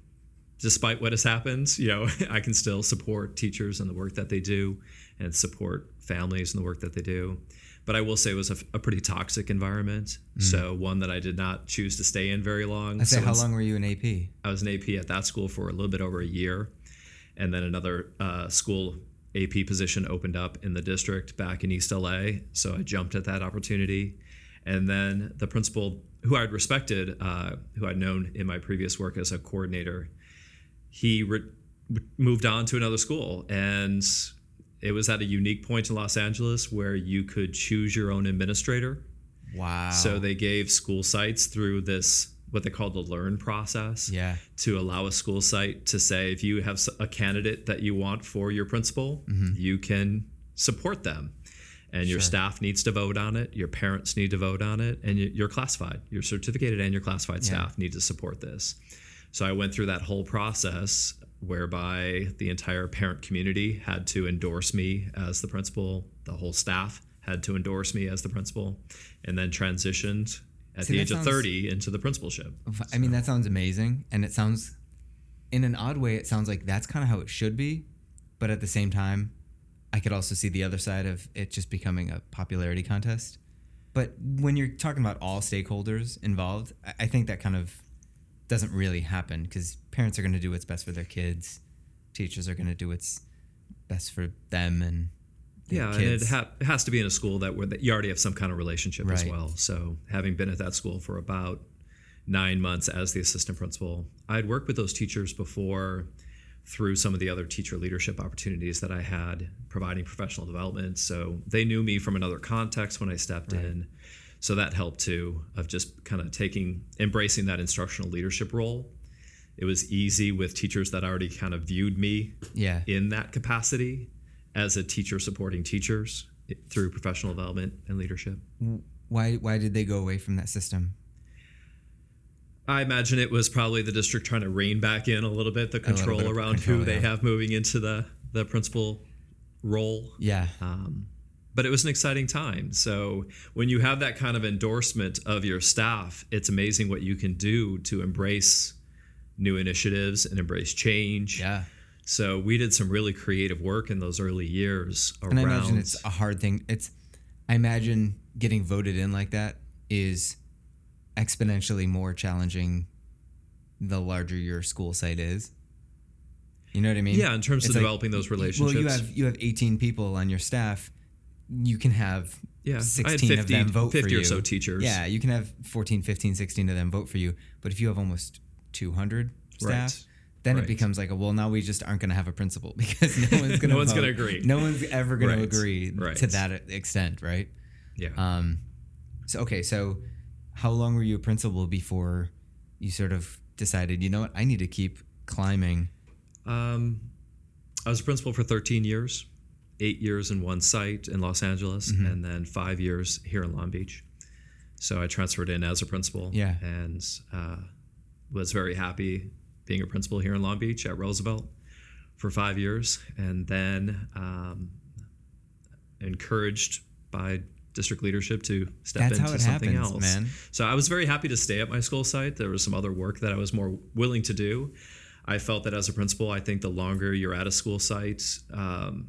[SPEAKER 2] despite what has happened you know i can still support teachers and the work that they do and support families and the work that they do. But i will say it was a, a pretty toxic environment. So one that i did not choose to stay in very long.
[SPEAKER 1] I say,
[SPEAKER 2] So
[SPEAKER 1] how long were you in AP?
[SPEAKER 2] I was an AP at that school for a little bit over a year, and then another uh, school AP position opened up in the district back in East LA. So I jumped at that opportunity, and then the principal, who I'd respected, uh, who I'd known in my previous work as a coordinator, he re- moved on to another school, and it was at a unique point in Los Angeles where you could choose your own administrator.
[SPEAKER 1] Wow.
[SPEAKER 2] So they gave school sites through this what they call the learn process
[SPEAKER 1] yeah.
[SPEAKER 2] to allow a school site to say if you have a candidate that you want for your principal, mm-hmm. you can support them. And your
[SPEAKER 1] Sure.
[SPEAKER 2] staff needs to vote on it, your parents need to vote on it, and you- you're classified. Your certificated and your classified staff need to support this. So I went through that whole process whereby the entire parent community had to endorse me as the principal, the whole staff had to endorse me as the principal, and then transitioned at
[SPEAKER 1] See,
[SPEAKER 2] the age of 30 into the principalship.
[SPEAKER 1] I mean, that sounds amazing, and it sounds, in an odd way, it sounds like that's kind of how it should be, but at the same time, I could also see the other side of it just becoming a popularity contest. But when you're talking about all stakeholders involved, I- think that kind of doesn't really happen because parents are going to do what's best for their kids, teachers are going to do what's best for them, and
[SPEAKER 2] Yeah, and it, ha- it has to be in a school that where that you already have some kind of relationship as well. So, having been at that school for about nine months as the assistant principal, I'd worked with those teachers before through some of the other teacher leadership opportunities that I had, providing professional development. So they knew me from another context when I stepped in. So that helped too, of just kind of taking, embracing that instructional leadership role. It was easy with teachers that already kind of viewed me
[SPEAKER 1] yeah,
[SPEAKER 2] in that capacity as a teacher supporting teachers through professional development and leadership.
[SPEAKER 1] why why did they go away from that system?
[SPEAKER 2] I imagine it was probably the district trying to rein back in a little bit the control
[SPEAKER 1] bit
[SPEAKER 2] around
[SPEAKER 1] control,
[SPEAKER 2] who they
[SPEAKER 1] yeah.
[SPEAKER 2] have moving into the the principal role.
[SPEAKER 1] Yeah,
[SPEAKER 2] Um, but it was an exciting time. So when you have that kind of endorsement of your staff, it's amazing what you can do to embrace new initiatives and embrace change.
[SPEAKER 1] yeah.
[SPEAKER 2] So we did some really creative work in those early years around.
[SPEAKER 1] And I imagine it's a hard thing. It's I imagine getting voted in like that is exponentially more challenging the larger your school site is. You know what I mean?
[SPEAKER 2] yeah, in terms
[SPEAKER 1] It's
[SPEAKER 2] of
[SPEAKER 1] like-
[SPEAKER 2] developing those relationships.
[SPEAKER 1] Well, you have you have 18 people on your staff. You can have
[SPEAKER 2] Yeah, I had
[SPEAKER 1] 16 of them vote
[SPEAKER 2] 50
[SPEAKER 1] for
[SPEAKER 2] or
[SPEAKER 1] you.
[SPEAKER 2] so teachers.
[SPEAKER 1] Yeah, you can have 14, 15, 16 of them vote for you. But if you have almost 200 staff,
[SPEAKER 2] Right.
[SPEAKER 1] Then it becomes like, a, well, now we just aren't going to have a principal because no one's going to
[SPEAKER 2] No one's agree.
[SPEAKER 1] No one's ever going
[SPEAKER 2] Right.
[SPEAKER 1] to agree
[SPEAKER 2] Right.
[SPEAKER 1] to that extent, right?
[SPEAKER 2] yeah.
[SPEAKER 1] Um, so okay, so how long were you a principal before you sort of decided, you know what, I need to keep climbing?
[SPEAKER 2] Um, I was a principal for 13 years, eight years in one site in Los Angeles,
[SPEAKER 1] Mm-hmm.
[SPEAKER 2] and then five years here in Long Beach. So I transferred in as a principal.
[SPEAKER 1] Yeah.
[SPEAKER 2] And uh, was very happy being a principal here in Long Beach at Roosevelt for five years, and then um, encouraged by district leadership to step
[SPEAKER 1] That's
[SPEAKER 2] into
[SPEAKER 1] how it
[SPEAKER 2] something
[SPEAKER 1] happens,
[SPEAKER 2] else.
[SPEAKER 1] man.
[SPEAKER 2] So I was very happy to stay at my school site. There was some other work that I was more willing to do. I felt that as a principal, I think the longer you're at a school site, um,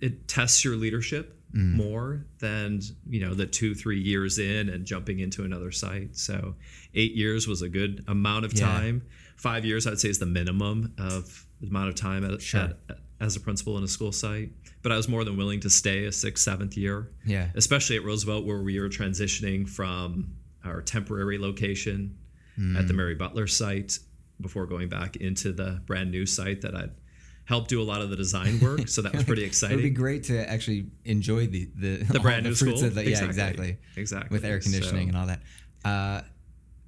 [SPEAKER 2] it tests your leadership
[SPEAKER 1] Mm.
[SPEAKER 2] more than you know the two three years in and jumping into another site. So eight years was a good amount of
[SPEAKER 1] Yeah.
[SPEAKER 2] time. Five years, I'd say, is the minimum of the amount of time at,
[SPEAKER 1] Sure.
[SPEAKER 2] at- as a principal in a school site. But I was more than willing to stay a sixth, seventh year
[SPEAKER 1] Yeah.
[SPEAKER 2] especially at Roosevelt, where we were transitioning from our temporary location at
[SPEAKER 1] Mm.
[SPEAKER 2] the Mary Butler site before going back into the brand new site that I'd helped do a lot of the design work. So that was pretty exciting.
[SPEAKER 1] It would be great to actually enjoy the the,
[SPEAKER 2] The brand
[SPEAKER 1] the
[SPEAKER 2] new
[SPEAKER 1] fruits
[SPEAKER 2] school.
[SPEAKER 1] Of the, Yeah, exactly.
[SPEAKER 2] Exactly.
[SPEAKER 1] With air conditioning
[SPEAKER 2] So-
[SPEAKER 1] and all that. Uh,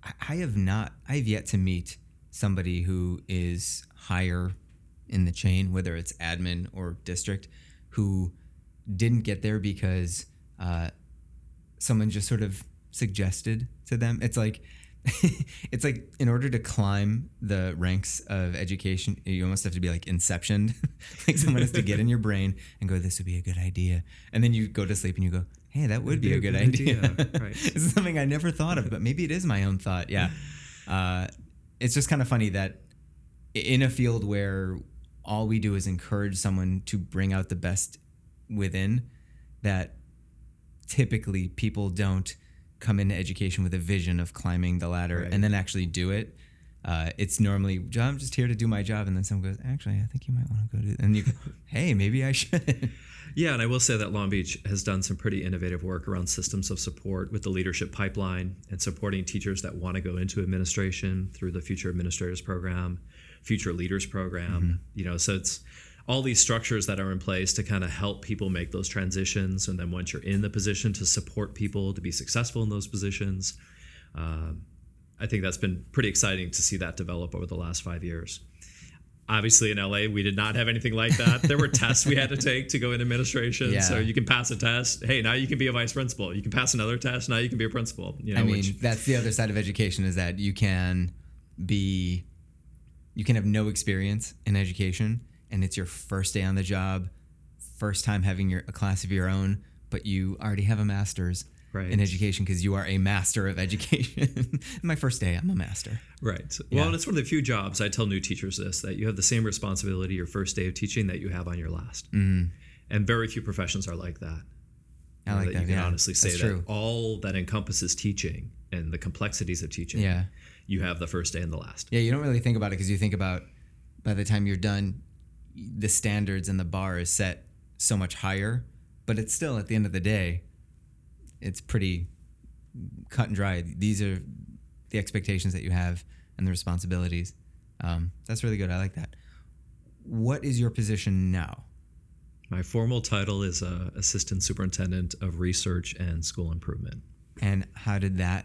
[SPEAKER 1] I- I have not. I have yet to meet somebody who is higher in the chain, whether it's admin or district, who didn't get there because uh, someone just sort of suggested to them. It's like it's like in order to climb the ranks of education, you almost have to be like inceptioned. like someone has to get in your brain and go, "This would be a good idea," and then you go to sleep and you go, hey, that would be, a good, idea. right. it's something I never thought of, but maybe it is my own thought. Yeah. Uh, it's just kind of funny that in a field where all we do is encourage someone to bring out the best within, that typically people don't come into education with a vision of climbing the ladder right. and then actually do it. Uh, it's normally I'm just here to do my job, and then someone goes, "Actually, I think you might want to go do," and you go, "Hey, maybe I should."
[SPEAKER 2] Yeah, and I will say that Long Beach has done some pretty innovative work around systems of support with the leadership pipeline and supporting teachers that want to go into administration through the Future Administrators Program, Future Leaders Program. Mm-hmm. You know, so it's all these structures that are in place to kind of help people make those transitions, and then once you're in the position to support people to be successful in those positions. Uh, I think that's been pretty exciting to see that develop over the last five years obviously in LA we did not have anything like that. There were tests we had to take to go in administration. Yeah. So you can pass a test. Hey, now you can be a vice principal. You can pass another test. Now you can be a principal. You know,
[SPEAKER 1] I mean, which, that's the other side of education is that you can be, you can have no experience in education, and it's your first day on the job, first time having your a class of your own, but you already have a master's right. in education because you are a master of education. My first day, I'm a master.
[SPEAKER 2] Right. Well, yeah. and it's one of the few jobs I tell new teachers this that you have the same responsibility your first day of teaching that you have on your last. Mm-hmm. And very few professions are like that.
[SPEAKER 1] I like that. that
[SPEAKER 2] you can
[SPEAKER 1] yeah.
[SPEAKER 2] honestly say
[SPEAKER 1] That's
[SPEAKER 2] that
[SPEAKER 1] true.
[SPEAKER 2] all that encompasses teaching and the complexities of teaching. Yeah. You have the first day and the last.
[SPEAKER 1] Yeah, you don't really think about it because you think about by the time you're done, the standards and the bar is set so much higher. But it's still at the end of the day, it's pretty cut and dry. These are the expectations that you have and the responsibilities. Um, that's really good. I like that. What is your position now?
[SPEAKER 2] My formal title is uh, Assistant Superintendent of Research and School Improvement.
[SPEAKER 1] And how did that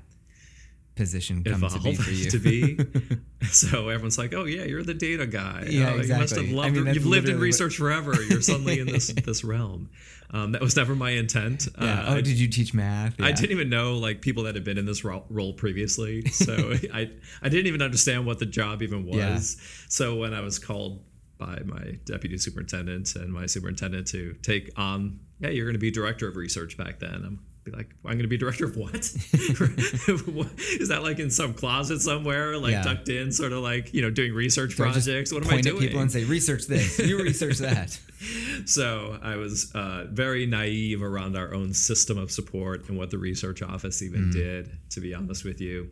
[SPEAKER 1] position come to be for you?
[SPEAKER 2] to be. so everyone's like, "Oh yeah, you're the data guy.
[SPEAKER 1] Yeah,
[SPEAKER 2] oh,
[SPEAKER 1] exactly.
[SPEAKER 2] You must have loved. I mean, you've lived in research forever. You're suddenly in this this realm." Um, that was never my intent.
[SPEAKER 1] Yeah. Uh, oh, did you teach math?
[SPEAKER 2] Yeah. I didn't even know like people that had been in this ro- role previously, so I I didn't even understand what the job even was. Yeah. So when I was called by my deputy superintendent and my superintendent to take on, yeah, you're going to be director of research back then. I'm like, I'm going to be director of what? Is that like in some closet somewhere, like yeah. tucked in, sort of like you know doing research so projects? What am I doing?
[SPEAKER 1] people and say, research this. You research that.
[SPEAKER 2] so I was uh, very naive around our own system of support and what the research office even mm. did. To be honest with you,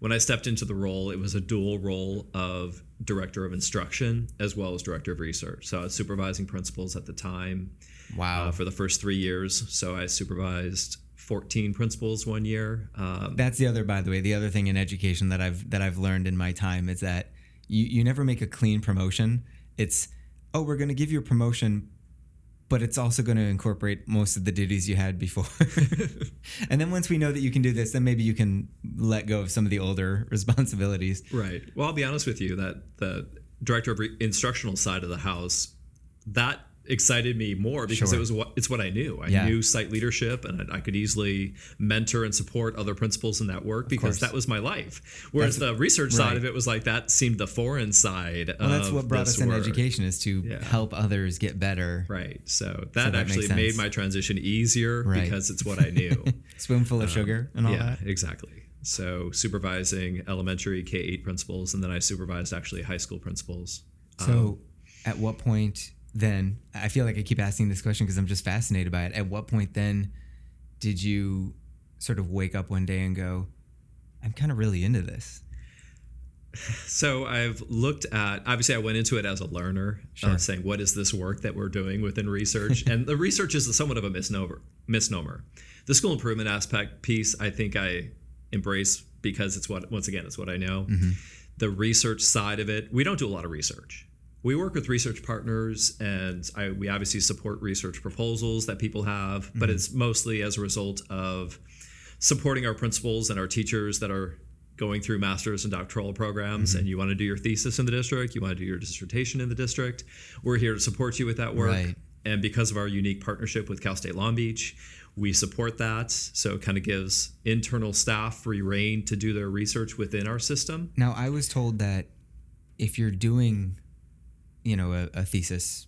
[SPEAKER 2] when I stepped into the role, it was a dual role of director of instruction as well as director of research. So I was supervising principals at the time.
[SPEAKER 1] Wow.
[SPEAKER 2] Uh, for the first three years. So I supervised 14 principals one year.
[SPEAKER 1] Um, That's the other, by the way, the other thing in education that I've that I've learned in my time is that you you never make a clean promotion. It's oh, we're going to give you a promotion, but it's also going to incorporate most of the duties you had before. and then once we know that you can do this, then maybe you can let go of some of the older responsibilities.
[SPEAKER 2] Right. Well, I'll be honest with you that the director of re- instructional side of the house that excited me more because sure. it was what it's what I knew. I yeah. knew site leadership, and I, I, could easily mentor and support other principals in that work because that was my life. Whereas that's, the research right. side of it was like that seemed the foreign side.
[SPEAKER 1] Well, that's what brought us into education is to yeah. help others get better.
[SPEAKER 2] Right. So that, so that actually made my transition easier right. because it's what I knew.
[SPEAKER 1] Spoonful of um, sugar and all
[SPEAKER 2] yeah,
[SPEAKER 1] that.
[SPEAKER 2] exactly. So supervising elementary K eight principals, and then I supervised actually high school principals.
[SPEAKER 1] So, um, at what point then I feel like I keep asking this question because I'm just fascinated by it. At what point then did you sort of wake up one day and go, I'm kind of really into this?
[SPEAKER 2] So I've looked at obviously I went into it as a learner, sure. uh, saying what is this work that we're doing within research, and the research is somewhat of a misnomer. Misnomer. The school improvement aspect piece, I think I embrace because it's what once again it's what I know. Mm-hmm. The research side of it, we don't do a lot of research we work with research partners and I, we obviously support research proposals that people have mm-hmm. but it's mostly as a result of supporting our principals and our teachers that are going through master's and doctoral programs mm-hmm. and you want to do your thesis in the district you want to do your dissertation in the district we're here to support you with that work right. and because of our unique partnership with cal state long beach we support that so it kind of gives internal staff free reign to do their research within our system
[SPEAKER 1] now i was told that if you're doing you know a, a thesis,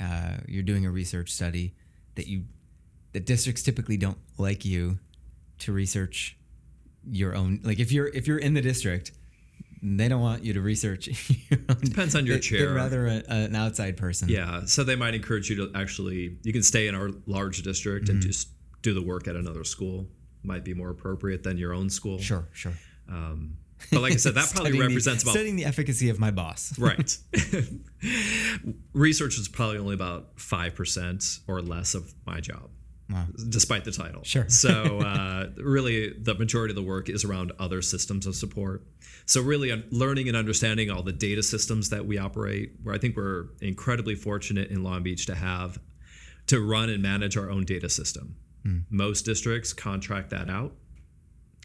[SPEAKER 1] uh, you're doing a research study, that you that districts typically don't like you to research your own. Like if you're if you're in the district, they don't want you to research. Your own,
[SPEAKER 2] Depends on your
[SPEAKER 1] they-
[SPEAKER 2] chair.
[SPEAKER 1] They'd rather a, an outside person.
[SPEAKER 2] Yeah, so they might encourage you to actually you can stay in our large district
[SPEAKER 1] Mm-hmm.
[SPEAKER 2] and just do the work at another school. Might be more appropriate than your own school.
[SPEAKER 1] Sure, sure.
[SPEAKER 2] Um, but like I said, that probably
[SPEAKER 1] Studying the-
[SPEAKER 2] represents about
[SPEAKER 1] studying the efficacy of my boss.
[SPEAKER 2] right. Research is probably only about five percent or less of my job,
[SPEAKER 1] Wow.
[SPEAKER 2] despite the title.
[SPEAKER 1] Sure.
[SPEAKER 2] so uh, really, the majority of the work is around other systems of support. So really, learning and understanding all the data systems that we operate. Where I think we're incredibly fortunate in Long Beach to have to run and manage our own data system. Most districts contract that out.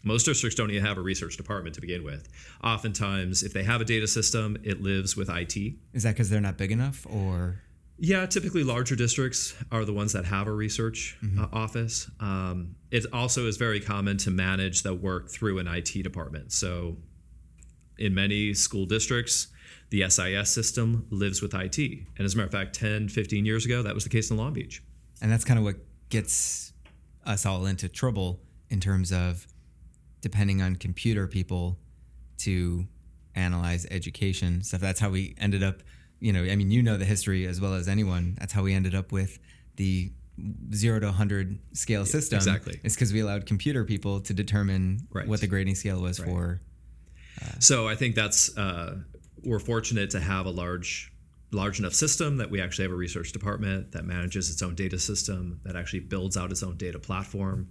[SPEAKER 2] Most districts don't even have a research department to begin with. Oftentimes, if they have a data system, it lives with IT.
[SPEAKER 1] Is that because they're not big enough, or
[SPEAKER 2] Yeah, typically larger districts are the ones that have a research uh, office. Um, it also is very common to manage the work through an IT department. So, in many school districts, the SIS system lives with IT. And as a matter of fact, 10, 15 years ago, that was the case in Long Beach.
[SPEAKER 1] and that's kind of what gets us all into trouble in terms of depending on computer people to analyze education stuff. That's how we ended up. You know, I mean, you know the history as well as anyone. That's how we ended up with the zero to 100 scale system.
[SPEAKER 2] exactly.
[SPEAKER 1] It's because we allowed computer people to determine
[SPEAKER 2] Right.
[SPEAKER 1] what the grading scale was for.
[SPEAKER 2] So I think that's uh, we're fortunate to have a large large enough system that we actually have a research department that manages its own data system that actually builds out its own data platform.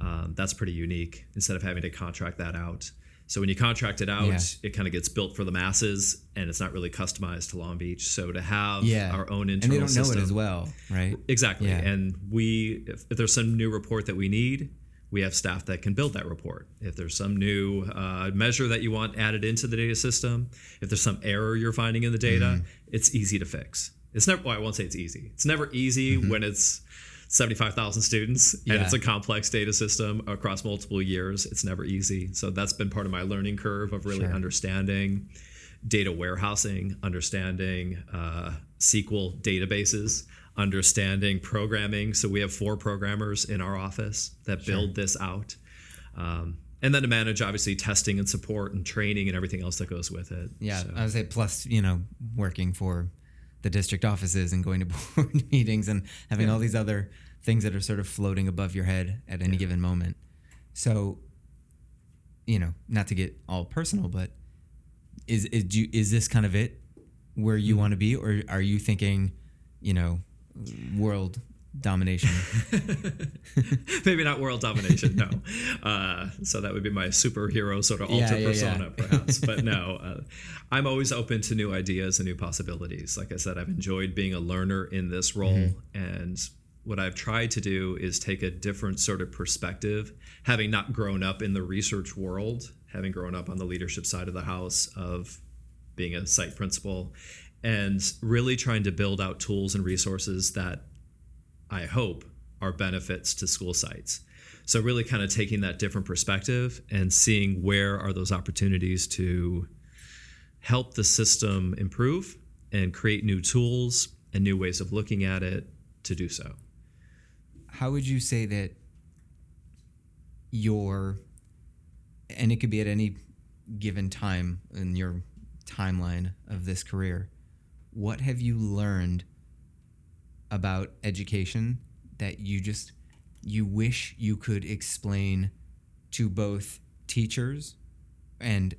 [SPEAKER 2] Um, that's pretty unique instead of having to contract that out. So when you contract it out,
[SPEAKER 1] Yeah.
[SPEAKER 2] it kind of gets built for the masses, and it's not really customized to Long Beach. So to have
[SPEAKER 1] Yeah.
[SPEAKER 2] our own internal
[SPEAKER 1] And they don't
[SPEAKER 2] system,
[SPEAKER 1] know it as well, right?
[SPEAKER 2] Exactly.
[SPEAKER 1] Yeah.
[SPEAKER 2] And we, if, if there's some new report that we need, we have staff that can build that report. If there's some new uh, measure that you want added into the data system, if there's some error you're finding in the data,
[SPEAKER 1] Mm-hmm.
[SPEAKER 2] it's easy to fix. It's never, well, I won't say it's easy. It's never easy when it's 75,000 students and.
[SPEAKER 1] Yeah.
[SPEAKER 2] it's a complex data system across multiple years. It's never easy. So that's been part of my learning curve of really
[SPEAKER 1] Sure.
[SPEAKER 2] understanding data warehousing, understanding uh, SQL databases, understanding programming. So we have four programmers in our office that build this out. Um, and then to manage obviously testing and support and training and everything else that goes with it.
[SPEAKER 1] Yeah,
[SPEAKER 2] So-
[SPEAKER 1] I would say plus, you know, working for the district offices and going to board meetings and having all these other things that are sort of floating above your head at any given moment. So, you know, not to get all personal, but is is do you, is this kind of it where
[SPEAKER 2] Mm-hmm.
[SPEAKER 1] you want to be, or are you thinking, you know, world domination?
[SPEAKER 2] Maybe not world domination, no. Uh, so that would be my superhero sort of
[SPEAKER 1] Yeah,
[SPEAKER 2] alter
[SPEAKER 1] yeah,
[SPEAKER 2] persona,
[SPEAKER 1] yeah.
[SPEAKER 2] perhaps. But no, uh, I'm always open to new ideas and new possibilities. Like I said, I've enjoyed being a learner in this role.
[SPEAKER 1] Mm-hmm.
[SPEAKER 2] And what I've tried to do is take a different sort of perspective, having not grown up in the research world, having grown up on the leadership side of the house of being a site principal, and really trying to build out tools and resources that I hope are benefits to school sites. So really kind of taking that different perspective and seeing where are those opportunities to help the system improve and create new tools and new ways of looking at it to do so.
[SPEAKER 1] how would you say that your and it could be at any given time in your timeline of this career what have you learned about education that you just you wish you could explain to both teachers and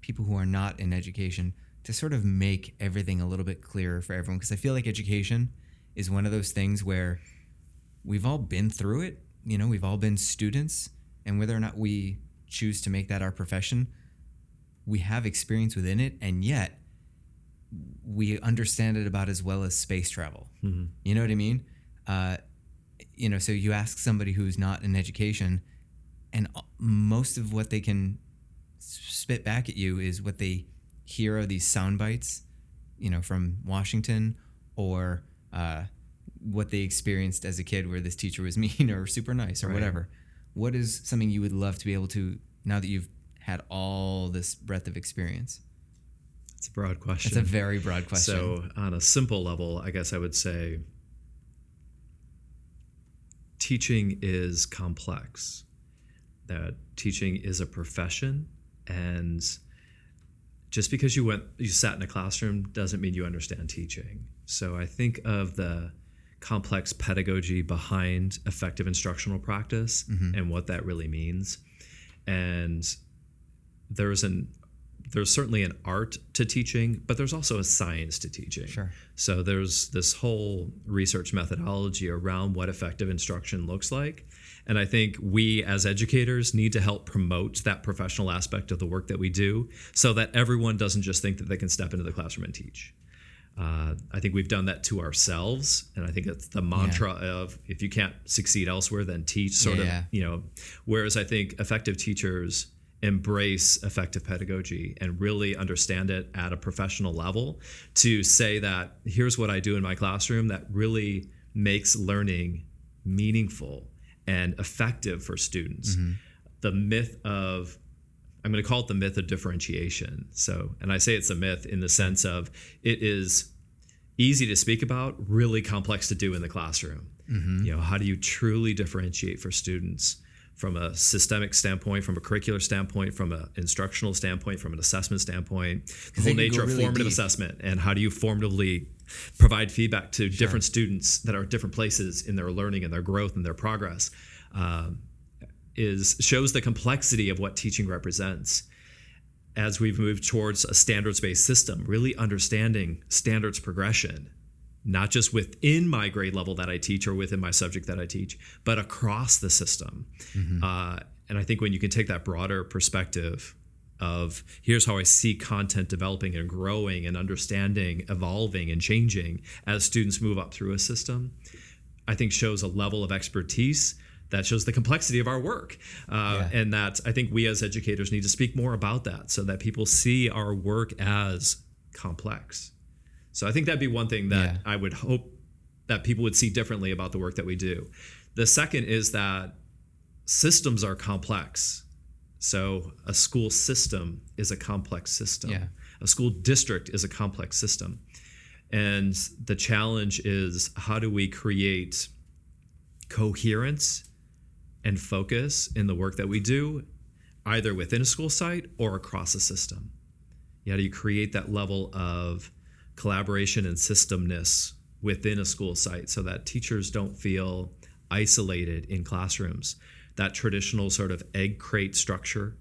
[SPEAKER 1] people who are not in education to sort of make everything a little bit clearer for everyone because I feel like education is one of those things where we've all been through it. You know, we've all been students, and whether or not we choose to make that our profession, we have experience within it, and yet we understand it about as well as space travel. You know what I mean? Uh, you know, so you ask somebody who's not in education, and most of what they can spit back at you is what they hear are these sound bites, you know, from Washington or uh, what they experienced as a kid where this teacher was mean or super nice or
[SPEAKER 2] Right.
[SPEAKER 1] whatever. What is something you would love to be able to, now that you've had all this breadth of experience?
[SPEAKER 2] It's a broad question.
[SPEAKER 1] It's a very broad question.
[SPEAKER 2] So, on a simple level, I guess I would say teaching is complex, that teaching is a profession, and just because you went you sat in a classroom doesn't mean you understand teaching. So I think of the complex pedagogy behind effective instructional practice mm-hmm. and what that really means. And there's an there's certainly an art to teaching, but there's also a science to teaching.
[SPEAKER 1] Sure.
[SPEAKER 2] So there's this whole research methodology around what effective instruction looks like. And I think we as educators need to help promote that professional aspect of the work that we do so that everyone doesn't just think that they can step into the classroom and teach. Uh, I think we've done that to ourselves, and I think it's the mantra of if you can't succeed elsewhere, then teach. Sort
[SPEAKER 1] Yeah,
[SPEAKER 2] of,
[SPEAKER 1] yeah.
[SPEAKER 2] you know. Whereas I think effective teachers embrace effective pedagogy and really understand it at a professional level to say that here's what I do in my classroom that really makes learning meaningful and effective for students. Mm-hmm. The myth of I'm going to call it the myth of differentiation. So, and I say it's a myth in the sense of it is easy to speak about, really complex to do in the classroom. Mm-hmm. You know, how do you truly differentiate for students from a systemic standpoint, from a curricular standpoint, from an instructional standpoint, from an assessment standpoint, the whole nature of
[SPEAKER 1] really
[SPEAKER 2] formative
[SPEAKER 1] deep.
[SPEAKER 2] assessment, and how do you formatively provide feedback to different students that are at different places in their learning and their growth and their progress. Um, is shows the complexity of what teaching represents as we've moved towards a standards-based system really understanding standards progression not just within my grade level that i teach or within my subject that i teach but across the system uh, and i think when you can take that broader perspective of here's how i see content developing and growing and understanding evolving and changing as students move up through a system I think shows a level of expertise that shows the complexity of our work. Uh,
[SPEAKER 1] Yeah.
[SPEAKER 2] And that I think we as educators need to speak more about that so that people see our work as complex. So I think that'd be one thing that
[SPEAKER 1] Yeah.
[SPEAKER 2] I would hope that people would see differently about the work that we do. The second is that systems are complex. So a school system is a complex system.
[SPEAKER 1] Yeah.
[SPEAKER 2] A school district is a complex system. And the challenge is how do we create coherence and focus in the work that we do, either within a school site or across a system? How do you create that level of collaboration and systemness within a school site so that teachers don't feel isolated in classrooms? That traditional sort of egg crate structure,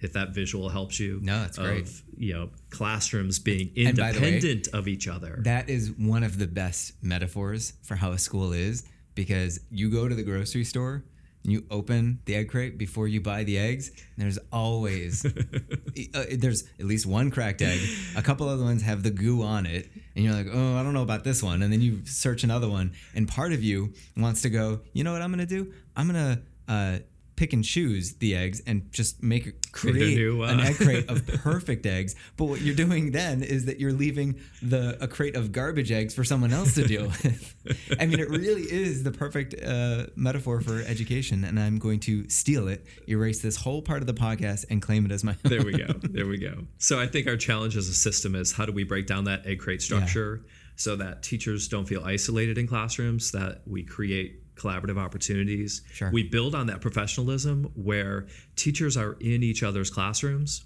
[SPEAKER 2] if that visual helps you.
[SPEAKER 1] No, that's great.
[SPEAKER 2] Of, you know, classrooms being
[SPEAKER 1] the way,
[SPEAKER 2] independent of each other.
[SPEAKER 1] That is one of the best metaphors for how a school is because you go to the grocery store you open the egg crate before you buy the eggs. There's always uh, there's at least one cracked egg. A couple other ones have the goo on it, and you're like, oh, I don't know about this one. And then you search another one, and part of you wants to go, you know what I'm gonna do? I'm gonna uh, pick and choose the eggs and just make create
[SPEAKER 2] new, uh,
[SPEAKER 1] an egg crate of perfect eggs. But what you're doing then is that you're leaving the a crate of garbage eggs for someone else to deal with. I mean, it really is the perfect uh, metaphor for education, and I'm going to steal it, erase this whole part of the podcast, and claim it as my
[SPEAKER 2] there we go. There we go. So I think our challenge as a system is how do we break down that egg crate structure so that teachers don't feel isolated in classrooms, that we create collaborative opportunities.
[SPEAKER 1] Sure.
[SPEAKER 2] We build on that professionalism where teachers are in each other's classrooms,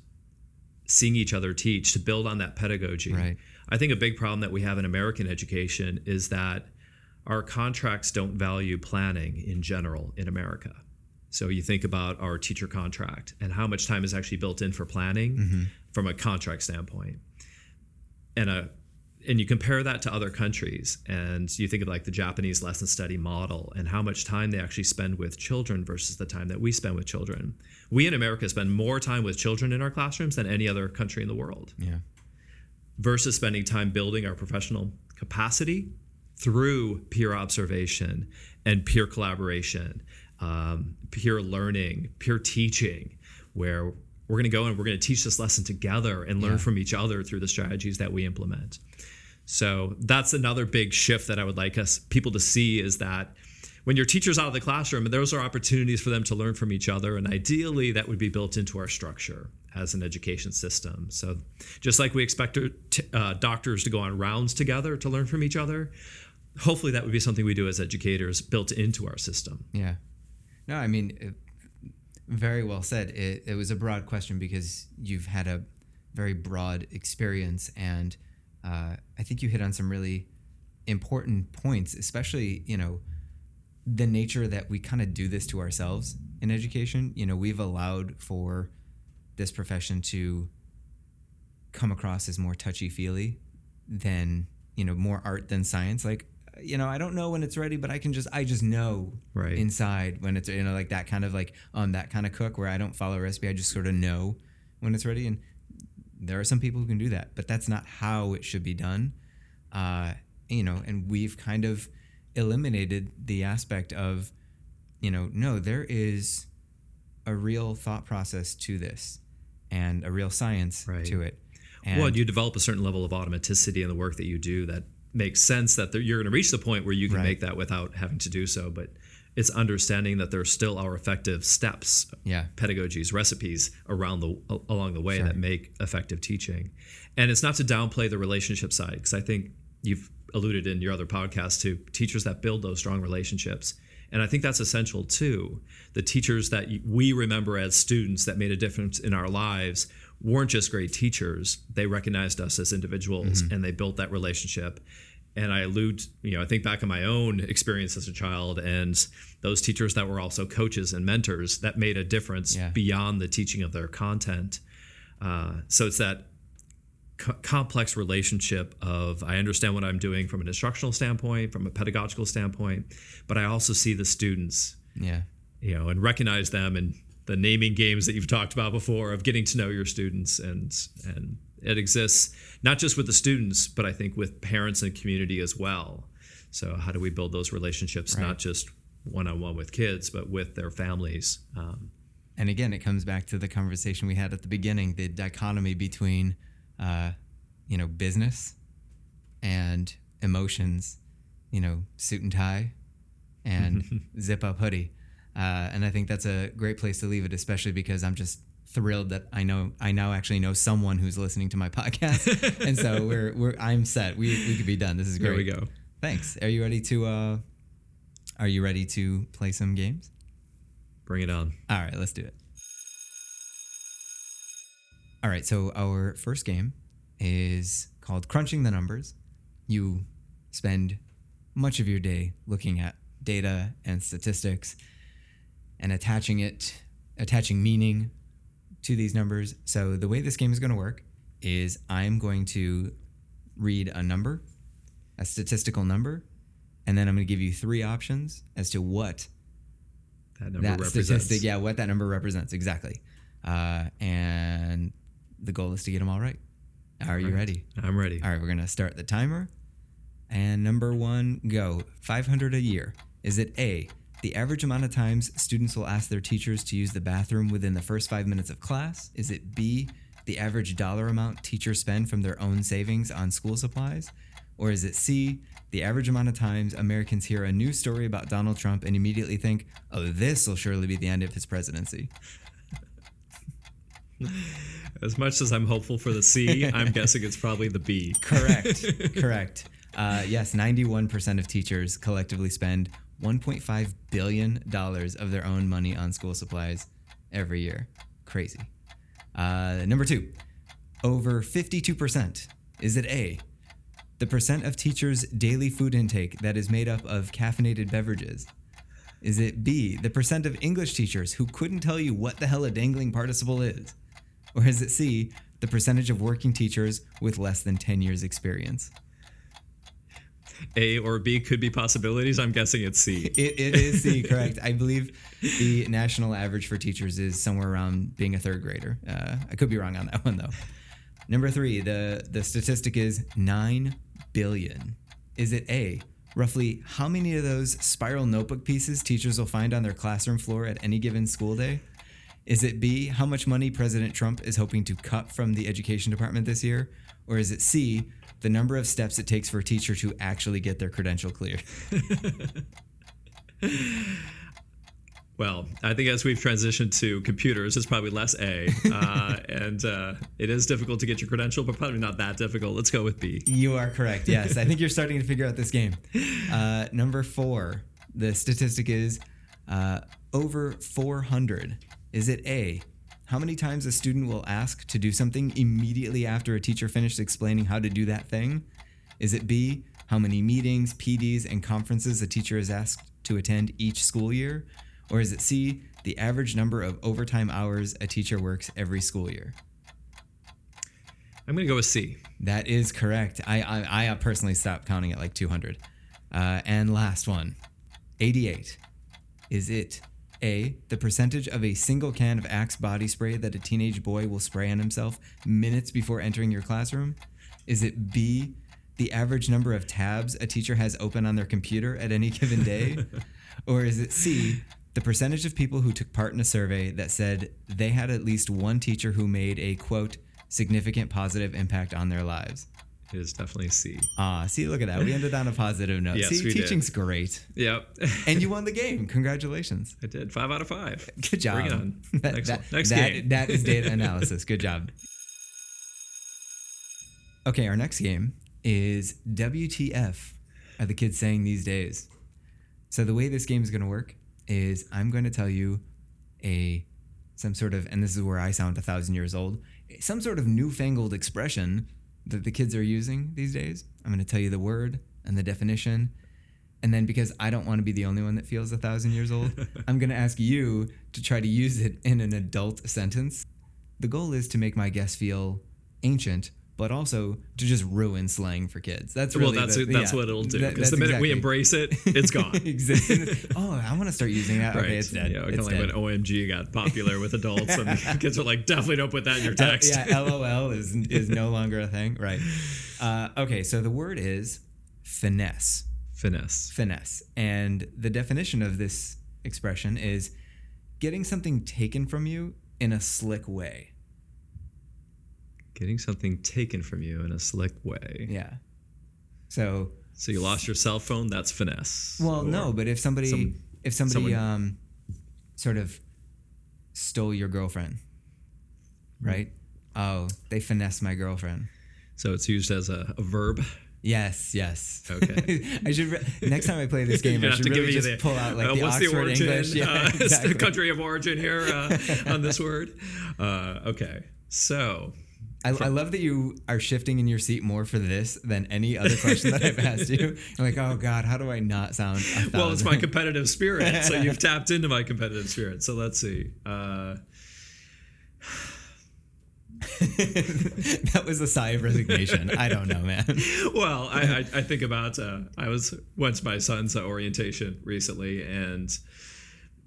[SPEAKER 2] seeing each other teach to build on that pedagogy.
[SPEAKER 1] Right.
[SPEAKER 2] I think a big problem that we have in American education is that our contracts don't value planning in general in America. So you think about our teacher contract and how much time is actually built in for planning mm-hmm. from a contract standpoint. And a and you compare that to other countries and you think of like the Japanese lesson study model and how much time they actually spend with children versus the time that we spend with children. We in America spend more time with children in our classrooms than any other country in the world
[SPEAKER 1] Yeah.
[SPEAKER 2] versus spending time building our professional capacity through peer observation and peer collaboration, um, peer learning, peer teaching, where we're going to go and we're going to teach this lesson together and learn
[SPEAKER 1] Yeah.
[SPEAKER 2] from each other through the strategies that we implement. So that's another big shift that I would like us people to see is that when your teacher's out of the classroom, those are opportunities for them to learn from each other, and ideally that would be built into our structure as an education system. So just like we expect t- uh, doctors to go on rounds together to learn from each other, hopefully that would be something we do as educators built into our system.
[SPEAKER 1] Yeah. No, I mean, it, very well said. It, it was a broad question because you've had a very broad experience, and uh, I think you hit on some really important points, especially, you know, the nature that we kind of do this to ourselves in education. You know, we've allowed for this profession to come across as more touchy feely than, you know, more art than science. Like, you know, I don't know when it's ready, but I can just, I just know
[SPEAKER 2] Right.
[SPEAKER 1] inside when it's, you know, like that kind of like um that kind of cook where I don't follow a recipe. I just sort of know when it's ready. And there are some people who can do that, but that's not how it should be done. Uh, you know, and we've kind of eliminated the aspect of, you know, no, there is a real thought process to this and a real science
[SPEAKER 2] Right.
[SPEAKER 1] to it. And
[SPEAKER 2] well, you develop a certain level of automaticity in the work that you do that makes sense that you're going to reach the point where you can
[SPEAKER 1] Right.
[SPEAKER 2] make that without having to do so. But it's understanding that there still are effective steps,
[SPEAKER 1] yeah,
[SPEAKER 2] pedagogies, recipes around the along the way
[SPEAKER 1] Sure.
[SPEAKER 2] that make effective teaching. And it's not to downplay the relationship side because I think you've alluded in your other podcast to teachers that build those strong relationships. And I think that's essential too. The teachers that we remember as students that made a difference in our lives weren't just great teachers. They recognized us as individuals mm-hmm. and they built that relationship. And I allude, you know, I think back on my own experience as a child and those teachers that were also coaches and mentors that made a difference
[SPEAKER 1] Yeah.
[SPEAKER 2] beyond the teaching of their content. Uh, so it's that co- complex relationship of I understand what I'm doing from an instructional standpoint, from a pedagogical standpoint, but I also see the students,
[SPEAKER 1] yeah,
[SPEAKER 2] you know, and recognize them and the naming games that you've talked about before of getting to know your students and and it exists not just with the students, but I think with parents and community as well. So how do we build those relationships
[SPEAKER 1] Right.
[SPEAKER 2] not just one on one with kids, but with their families? Um,
[SPEAKER 1] and again, it comes back to the conversation we had at the beginning: the dichotomy between, uh, you know, business and emotions. You know, suit and tie, and zip up hoodie. Uh, and I think that's a great place to leave it, especially because I'm just thrilled that I know I now actually know someone who's listening to my podcast, and so we're we're I'm set. We we could be done. This is great.
[SPEAKER 2] there we go.
[SPEAKER 1] Thanks. Are you ready to? uh Are you ready to play some games?
[SPEAKER 2] Bring it on.
[SPEAKER 1] All right, let's do it. All right, so our first game is called Crunching the Numbers. You spend much of your day looking at data and statistics and attaching it, attaching meaning to these numbers. So the way this game is going to work is I'm going to read a number, a statistical number, and then I'm going to give you three options as to what
[SPEAKER 2] That number
[SPEAKER 1] that
[SPEAKER 2] represents.
[SPEAKER 1] statistic, yeah, what that number represents exactly. Uh, and the goal is to get them all right. Are you
[SPEAKER 2] Right.
[SPEAKER 1] ready?
[SPEAKER 2] I'm ready.
[SPEAKER 1] All right, we're gonna start the timer. And number one, go. 500 a year. Is it A, the average amount of times students will ask their teachers to use the bathroom within the first five minutes of class? Is it B, the average dollar amount teachers spend from their own savings on school supplies? Or is it C, the average amount of times Americans hear a news story about Donald Trump and immediately think, oh, this will surely be the end of his presidency?
[SPEAKER 2] As much as I'm hopeful for the C, I'm guessing it's probably the B.
[SPEAKER 1] Correct. Correct. Uh, yes, 91% of teachers collectively spend $1.5 billion of their own money on school supplies every year. Crazy. Uh, number two, over 52%. Is it A, the percent of teachers' daily food intake that is made up of caffeinated beverages? Is it B, the percent of English teachers who couldn't tell you what the hell a dangling participle is? Or is it C, the percentage of working teachers with less than 10 years' experience?
[SPEAKER 2] A or B could be possibilities. I'm guessing it's C.
[SPEAKER 1] It, it is C, correct. I believe the national average for teachers is somewhere around being a third grader. Uh, I could be wrong on that one, though. Number three, the, the statistic is 9 billion. Is it A, roughly how many of those spiral notebook pieces teachers will find on their classroom floor at any given school day? Is it B, how much money President Trump is hoping to cut from the education department this year? Or is it C, the number of steps it takes for a teacher to actually get their credential cleared?
[SPEAKER 2] Well, I think as we've transitioned to computers, it's probably less A, uh, and uh, it is difficult to get your credential, but probably not that difficult. Let's go with B.
[SPEAKER 1] You are correct. Yes, I think you're starting to figure out this game. Uh, number four, the statistic is uh, over 400. Is it A? How many times a student will ask to do something immediately after a teacher finished explaining how to do that thing? Is it B? How many meetings, PDs, and conferences a teacher is asked to attend each school year? Or is it C? The average number of overtime hours a teacher works every school year?
[SPEAKER 2] I'm going to go with C.
[SPEAKER 1] That is correct. I I, I personally stopped counting at like 200. Uh, and last one, 88. Is it A, the percentage of a single can of Axe body spray that a teenage boy will spray on himself minutes before entering your classroom? Is it B, the average number of tabs a teacher has open on their computer at any given day? or is it C, the percentage of people who took part in a survey that said they had at least one teacher who made a quote significant positive impact on their lives?
[SPEAKER 2] It is definitely C.
[SPEAKER 1] Ah, see, look at that. We ended on a positive note.
[SPEAKER 2] Yes,
[SPEAKER 1] see,
[SPEAKER 2] we did.
[SPEAKER 1] teaching's great.
[SPEAKER 2] Yep.
[SPEAKER 1] And you won the game. Congratulations.
[SPEAKER 2] I did. Five out of five.
[SPEAKER 1] Good job.
[SPEAKER 2] Bring it on.
[SPEAKER 1] That-
[SPEAKER 2] Next,
[SPEAKER 1] that-
[SPEAKER 2] one. Next
[SPEAKER 1] that-
[SPEAKER 2] game.
[SPEAKER 1] That is data analysis. Good job. Okay, our next game is WTF are the kids saying these days. So the way this game is going to work is I'm going to tell you a some sort of and this is where I sound a thousand years old, some sort of newfangled expression that the kids are using these days. I'm going to tell you the word and the definition. And then because I don't want to be the only one that feels a thousand years old, I'm going to ask you to try to use it in an adult sentence. The goal is to make my guests feel ancient, but also to just ruin slang for kids. That's
[SPEAKER 2] well, that's
[SPEAKER 1] the-
[SPEAKER 2] that's
[SPEAKER 1] yeah.
[SPEAKER 2] what it'll do.
[SPEAKER 1] That-
[SPEAKER 2] Because the
[SPEAKER 1] that's
[SPEAKER 2] minute we embrace it, it's gone.
[SPEAKER 1] Exactly. oh, I want to start using that.
[SPEAKER 2] Right.
[SPEAKER 1] Okay, it's dead.
[SPEAKER 2] Yeah, kind of like
[SPEAKER 1] dead.
[SPEAKER 2] when OMG got popular with adults, and kids are like, definitely don't put that in your text.
[SPEAKER 1] yeah, LOL is is no longer a thing, right? Uh, okay, so the word is finesse.
[SPEAKER 2] Finesse.
[SPEAKER 1] Finesse, and the definition of this expression is getting something taken from you in a slick way.
[SPEAKER 2] Getting something taken from you in a slick way.
[SPEAKER 1] Yeah. So,
[SPEAKER 2] So you lost your cell phone. That's finesse.
[SPEAKER 1] well, no, but if somebody
[SPEAKER 2] some-
[SPEAKER 1] if somebody
[SPEAKER 2] someone-
[SPEAKER 1] um sort of stole your girlfriend, right? Oh, they finessed my girlfriend.
[SPEAKER 2] So it's used as a, a verb.
[SPEAKER 1] Yes, yes.
[SPEAKER 2] Okay.
[SPEAKER 1] I should re- next time I play this game, I should really just
[SPEAKER 2] the,
[SPEAKER 1] pull out like
[SPEAKER 2] uh,
[SPEAKER 1] the
[SPEAKER 2] what's
[SPEAKER 1] Oxford
[SPEAKER 2] the origin,
[SPEAKER 1] English. Yeah,
[SPEAKER 2] uh,
[SPEAKER 1] exactly.
[SPEAKER 2] the country of origin here uh, on this word. Uh, okay, so
[SPEAKER 1] I, I love that you are shifting in your seat more for this than any other question that I've asked you. I'm like, oh God, how do I not sound?
[SPEAKER 2] Well, it's my competitive spirit. So you've tapped into my competitive spirit. So let's see. Uh,
[SPEAKER 1] that was a sigh of resignation. I don't know, man.
[SPEAKER 2] well, I, I, I think about uh, I was went to my son's uh, orientation recently, and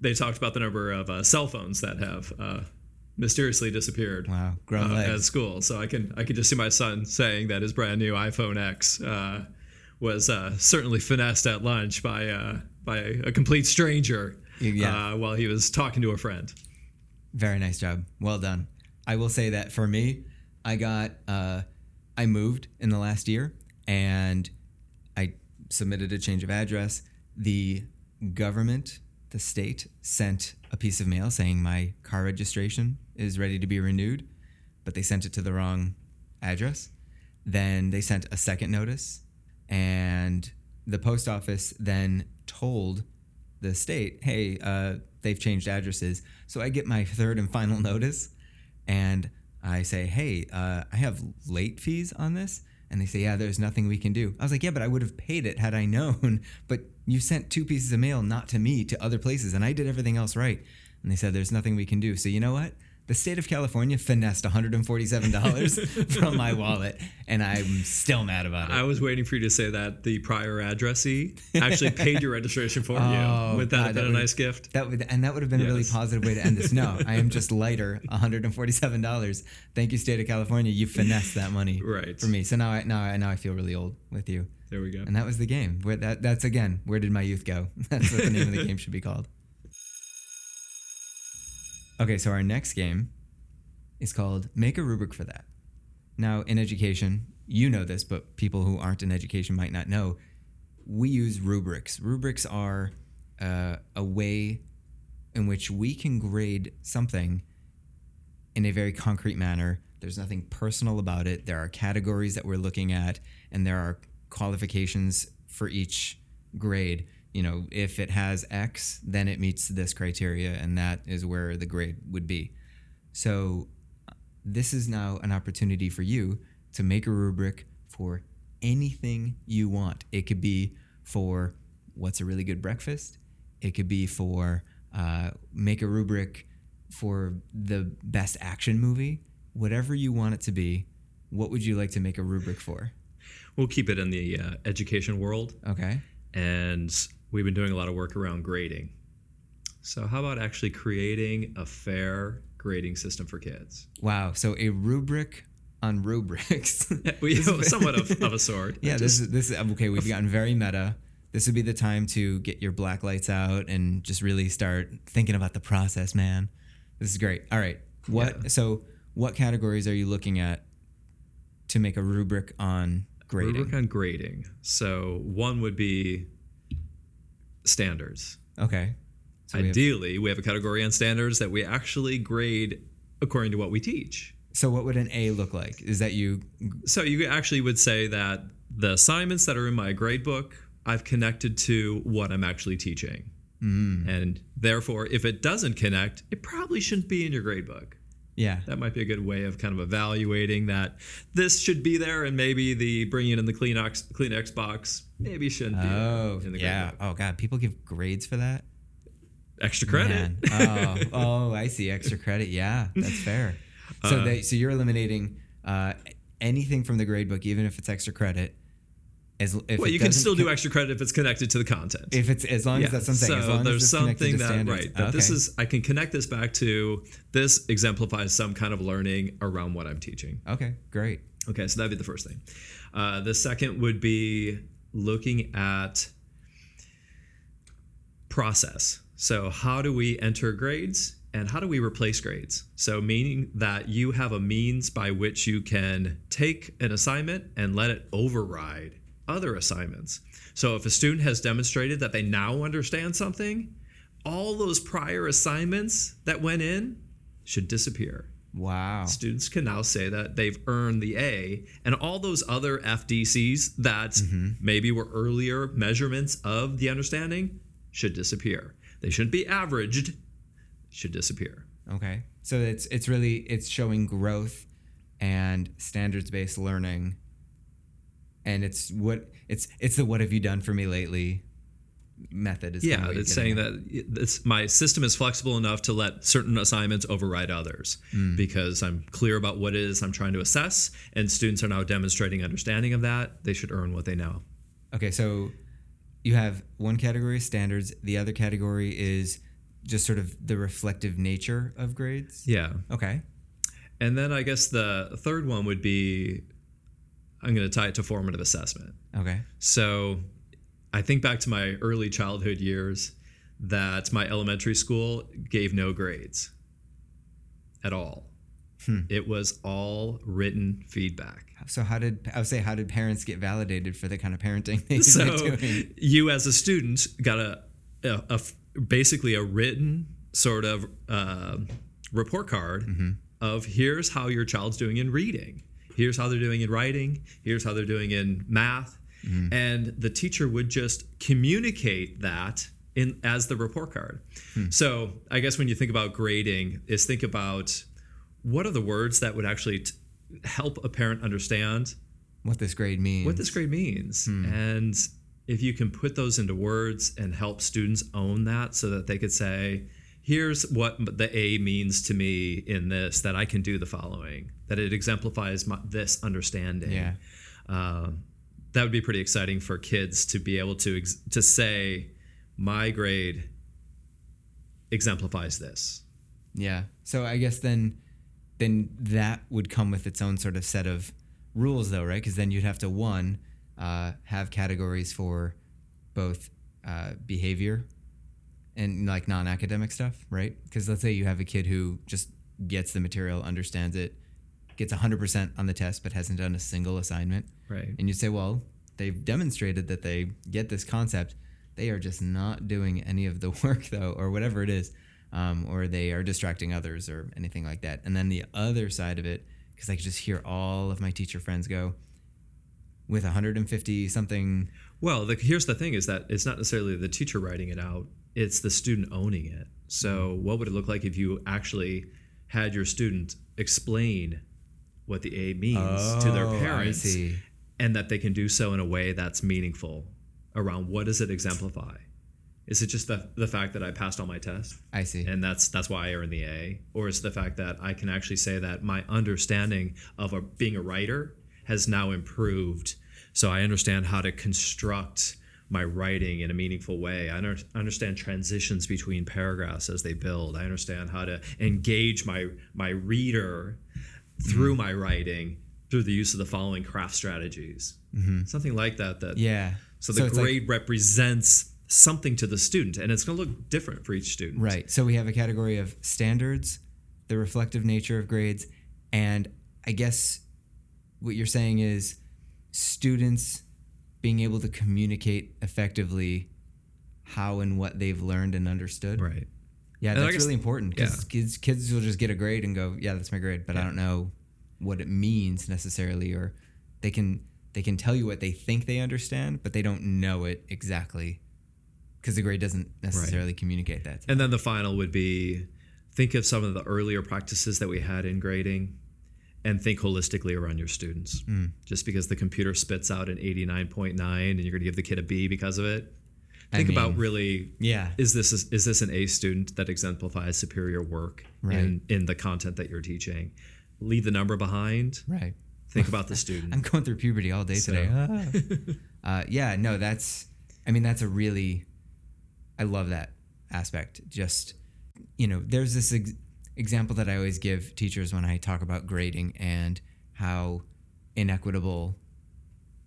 [SPEAKER 2] they talked about the number of uh, cell phones that have uh, mysteriously disappeared.
[SPEAKER 1] Wow, grown
[SPEAKER 2] uh, at school. So I can I can just see my son saying that his brand new iPhone X uh, was uh, certainly finessed at lunch by uh, by a complete stranger
[SPEAKER 1] Yeah.
[SPEAKER 2] uh, while he was talking to a friend.
[SPEAKER 1] Very nice job. Well done. I will say that for me, I got uh, I moved in the last year and I submitted a change of address. The government, the state, sent a piece of mail saying my car registration is ready to be renewed, but they sent it to the wrong address. Then they sent a second notice, and the post office then told the state, hey, uh, they've changed addresses. So I get my third and final notice, and I say, hey, uh, I have late fees on this. And they say, yeah, there's nothing we can do. I was like, yeah, but I would have paid it had I known. But you sent two pieces of mail, not to me, to other places, and I did everything else right. And they said, there's nothing we can do. So you know what? The state of California finessed $147 from my wallet, and I'm still mad about it.
[SPEAKER 2] I was waiting for you to say that the prior addressee actually paid your registration for
[SPEAKER 1] Oh,
[SPEAKER 2] you. Would that
[SPEAKER 1] God,
[SPEAKER 2] have
[SPEAKER 1] that
[SPEAKER 2] a nice gift?
[SPEAKER 1] That would and that would have been a really positive way to end this. No, I am just lighter, one hundred and forty-seven dollars. Thank you, state of California. You finessed that money
[SPEAKER 2] Right.
[SPEAKER 1] for me. So now I now I now I feel really old with you.
[SPEAKER 2] There we go.
[SPEAKER 1] And that was the game. Where that that's again. Where did my youth go? That's what the name of the game should be called. Okay, so our next game is called Make a Rubric for That. Now, in education, you know this, but people who aren't in education might not know. We use rubrics. Rubrics are uh, a way in which we can grade something in a very concrete manner. There's nothing personal about it. There are categories that we're looking at, and there are qualifications for each grade. You know, if it has X, then it meets this criteria, and that is where the grade would be. So, this is now an opportunity for you to make a rubric for anything you want. It could be for what's a really good breakfast, it could be for uh, make a rubric for the best action movie, whatever you want it to be. What would you like to make a rubric for?
[SPEAKER 2] We'll keep it in the uh, education world.
[SPEAKER 1] Okay.
[SPEAKER 2] And we've been doing a lot of work around grading. So, how about actually creating a fair grading system for kids?
[SPEAKER 1] Wow. So, a rubric on rubrics.
[SPEAKER 2] we somewhat of, of, a sort.
[SPEAKER 1] Yeah, this is this is okay. We've gotten very meta. This would be the time to get your black lights out and just really start thinking about the process, man. This is great. All right. What
[SPEAKER 2] Yeah.
[SPEAKER 1] so what categories are you looking at to make a rubric on grading?
[SPEAKER 2] Rubric on grading. So, one would be standards.
[SPEAKER 1] Okay. So we have-
[SPEAKER 2] Ideally, we have a category on standards that we actually grade according to what we teach.
[SPEAKER 1] so what would an A look like? Is that you
[SPEAKER 2] So you actually would say that the assignments that are in my grade book, I've connected to what I'm actually teaching. Mm. And therefore, if it doesn't connect, it probably shouldn't be in your grade book.
[SPEAKER 1] Yeah.
[SPEAKER 2] That might be a good way of kind of evaluating that this should be there, and maybe the bringing in the Kleenex Kleenex box maybe shouldn't be
[SPEAKER 1] Oh,
[SPEAKER 2] in the
[SPEAKER 1] yeah.
[SPEAKER 2] book.
[SPEAKER 1] Oh god, people give grades for that?
[SPEAKER 2] Extra credit.
[SPEAKER 1] Oh, oh, I see. Extra credit. Yeah, that's fair. So,
[SPEAKER 2] Uh,
[SPEAKER 1] they, so you're eliminating uh, anything from the grade book, even if it's extra credit. As
[SPEAKER 2] Well, you can still do extra credit if it's connected to the content.
[SPEAKER 1] if it's as long as that's something.
[SPEAKER 2] So there's something that right that this is I can connect this back to this exemplifies some kind of learning around what I'm teaching.
[SPEAKER 1] okay. Great.
[SPEAKER 2] Okay, so that'd be the first thing. Uh, the second would be looking at process. So how do we enter grades and how do we replace grades? So meaning that you have a means by which you can take an assignment and let it override other assignments. So if a student has demonstrated that they now understand something, all those prior assignments that went in should disappear
[SPEAKER 1] Wow.
[SPEAKER 2] students can now say that they've earned the A, and all those other FDCs that mm-hmm. maybe were earlier measurements of the understanding should disappear. They shouldn't be averaged, should disappear.
[SPEAKER 1] Okay. So it's it's really it's showing growth and standards based learning. And it's what it's it's the what have you done for me lately method is
[SPEAKER 2] Yeah, it's saying
[SPEAKER 1] at.
[SPEAKER 2] that it's, my system is flexible enough to let certain assignments override others mm. because I'm clear about what it is I'm trying to assess, and students are now demonstrating understanding of that. They should earn what they know.
[SPEAKER 1] Okay, so you have one category standards, the other category is just sort of the reflective nature of grades.
[SPEAKER 2] Yeah.
[SPEAKER 1] Okay.
[SPEAKER 2] And then I guess the third one would be I'm going to tie it to formative assessment.
[SPEAKER 1] Okay.
[SPEAKER 2] So I think back to my early childhood years that my elementary school gave no grades at all. It was all written feedback.
[SPEAKER 1] So how did I would say how did parents get validated for the kind of parenting they
[SPEAKER 2] So
[SPEAKER 1] doing?
[SPEAKER 2] you as a student got a a basically a written sort of uh, report card of here's how your child's doing in reading, here's how they're doing in writing, here's how they're doing in math, mm-hmm. and the teacher would just communicate that in as the report card. Hmm. So I guess when you think about grading, is think about what are the words that would actually t- help a parent understand
[SPEAKER 1] What this grade means.
[SPEAKER 2] what this grade means. Hmm. And if you can put those into words and help students own that so that they could say, here's what the A means to me in this, that I can do the following, that it exemplifies my, this understanding.
[SPEAKER 1] Yeah.
[SPEAKER 2] Uh, that would be pretty exciting for kids to be able to ex- to say, my grade exemplifies this.
[SPEAKER 1] Yeah. So I guess then then that would come with its own sort of set of rules though, right? Because then you'd have to one uh, have categories for both uh, behavior and like non-academic stuff, right? Because let's say you have a kid who just gets the material, understands it, gets 100% on the test but hasn't done a single assignment.
[SPEAKER 2] Right.
[SPEAKER 1] And you say, well, they've demonstrated that they get this concept. They are just not doing any of the work, though, or whatever it is. um, or they are distracting others or anything like that. And then the other side of it, because I could just hear all of my teacher friends go with 150 something.
[SPEAKER 2] Well, the, here's the thing: is that it's not necessarily the teacher writing it out; it's the student owning it. So, mm-hmm. what would it look like if you actually had your student explain what the A means to their
[SPEAKER 1] Oh,
[SPEAKER 2] parents, and that they can do so in a way that's meaningful around what does it exemplify? Is it just the, the fact that I passed all my tests?
[SPEAKER 1] I see.
[SPEAKER 2] and that's that's why I earned the A, or is it the fact that I can actually say that my understanding of a, being a writer has now improved, so I understand how to construct my writing in a meaningful way. I under, understand transitions between paragraphs as they build. I understand how to engage my my reader through mm-hmm. my writing through the use of the following craft strategies. Mm-hmm. Something like that. That
[SPEAKER 1] yeah.
[SPEAKER 2] so the
[SPEAKER 1] like-
[SPEAKER 2] grade represents something to the student, and it's going to look different for each student.
[SPEAKER 1] Right. So we have a category of standards, the reflective nature of grades, and I guess what you're saying is students being able to communicate effectively how and what they've learned and understood.
[SPEAKER 2] Right.
[SPEAKER 1] Yeah,
[SPEAKER 2] And
[SPEAKER 1] that's
[SPEAKER 2] guess-
[SPEAKER 1] really important because
[SPEAKER 2] yeah.
[SPEAKER 1] kids kids will just get a grade and go, yeah, that's my grade, but I don't know what it means necessarily, or they can they can tell you what they think they understand, but they don't know it exactly because the grade doesn't necessarily communicate that.
[SPEAKER 2] And then the final would be think of some of the earlier practices that we had in grading and think holistically around your students.
[SPEAKER 1] Mm.
[SPEAKER 2] Just because the computer spits out an 89.9 and you're going to give the kid a B because of it.
[SPEAKER 1] I
[SPEAKER 2] Think about really
[SPEAKER 1] Yeah.
[SPEAKER 2] is this is this an A student that exemplifies superior work
[SPEAKER 1] Right.
[SPEAKER 2] in in the content that you're teaching? Leave the number behind.
[SPEAKER 1] Right.
[SPEAKER 2] Think about the student.
[SPEAKER 1] I'm going through puberty all day
[SPEAKER 2] So-
[SPEAKER 1] today. Ah. uh, yeah, no, that's, I mean, that's a really, I love that aspect. Just, you know, there's this ex- example that I always give teachers when I talk about grading and how inequitable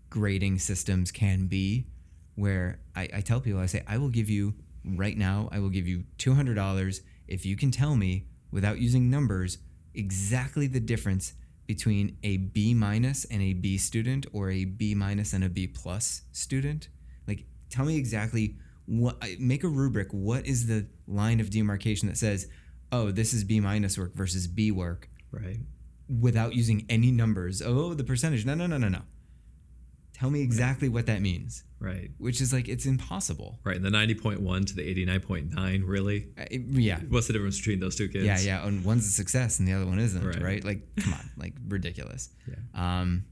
[SPEAKER 1] grading systems can be, where I, I tell people, I say, I will give you, right now, I will give you $200 if you can tell me without using numbers exactly the difference between a B minus and a B student or a B minus and a B plus student. Like, tell me exactly what, make a rubric. What is the line of demarcation that says, oh, this is B minus work versus B work
[SPEAKER 2] right.
[SPEAKER 1] without using any numbers? Oh, the percentage. No, no, no, no, no. Tell me exactly what that means,
[SPEAKER 2] Right.
[SPEAKER 1] which is like, it's impossible.
[SPEAKER 2] Right. And the 90.1 to the 89.9 really
[SPEAKER 1] Uh, yeah.
[SPEAKER 2] What's the difference between those two kids?
[SPEAKER 1] Yeah, yeah. And one's a success and the other one isn't, right?
[SPEAKER 2] Right.
[SPEAKER 1] Like, come on, like ridiculous.
[SPEAKER 2] Yeah.
[SPEAKER 1] Um,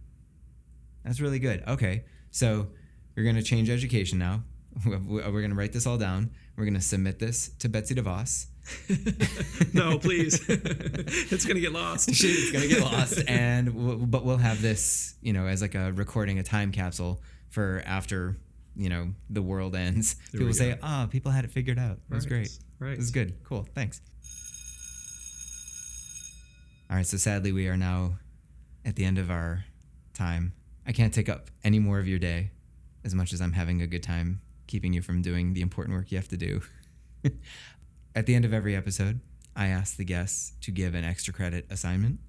[SPEAKER 1] that's really good. Okay, so we're gonna change education now. We're gonna write this all down. We're gonna submit this to Betsy DeVos.
[SPEAKER 2] no, please. it's gonna get lost.
[SPEAKER 1] it's gonna get lost, and we'll, but we'll have this, you know, as like a recording, a time capsule for after, you know, the world ends.
[SPEAKER 2] There
[SPEAKER 1] people say. "Ah, people had it figured out. It was great.
[SPEAKER 2] right.
[SPEAKER 1] It was good. Cool. Thanks." All right. So sadly, we are now at the end of our time. I can't take up any more of your day, as much as I'm having a good time keeping you from doing the important work you have to do. At the end of every episode, I ask the guests to give an extra credit assignment.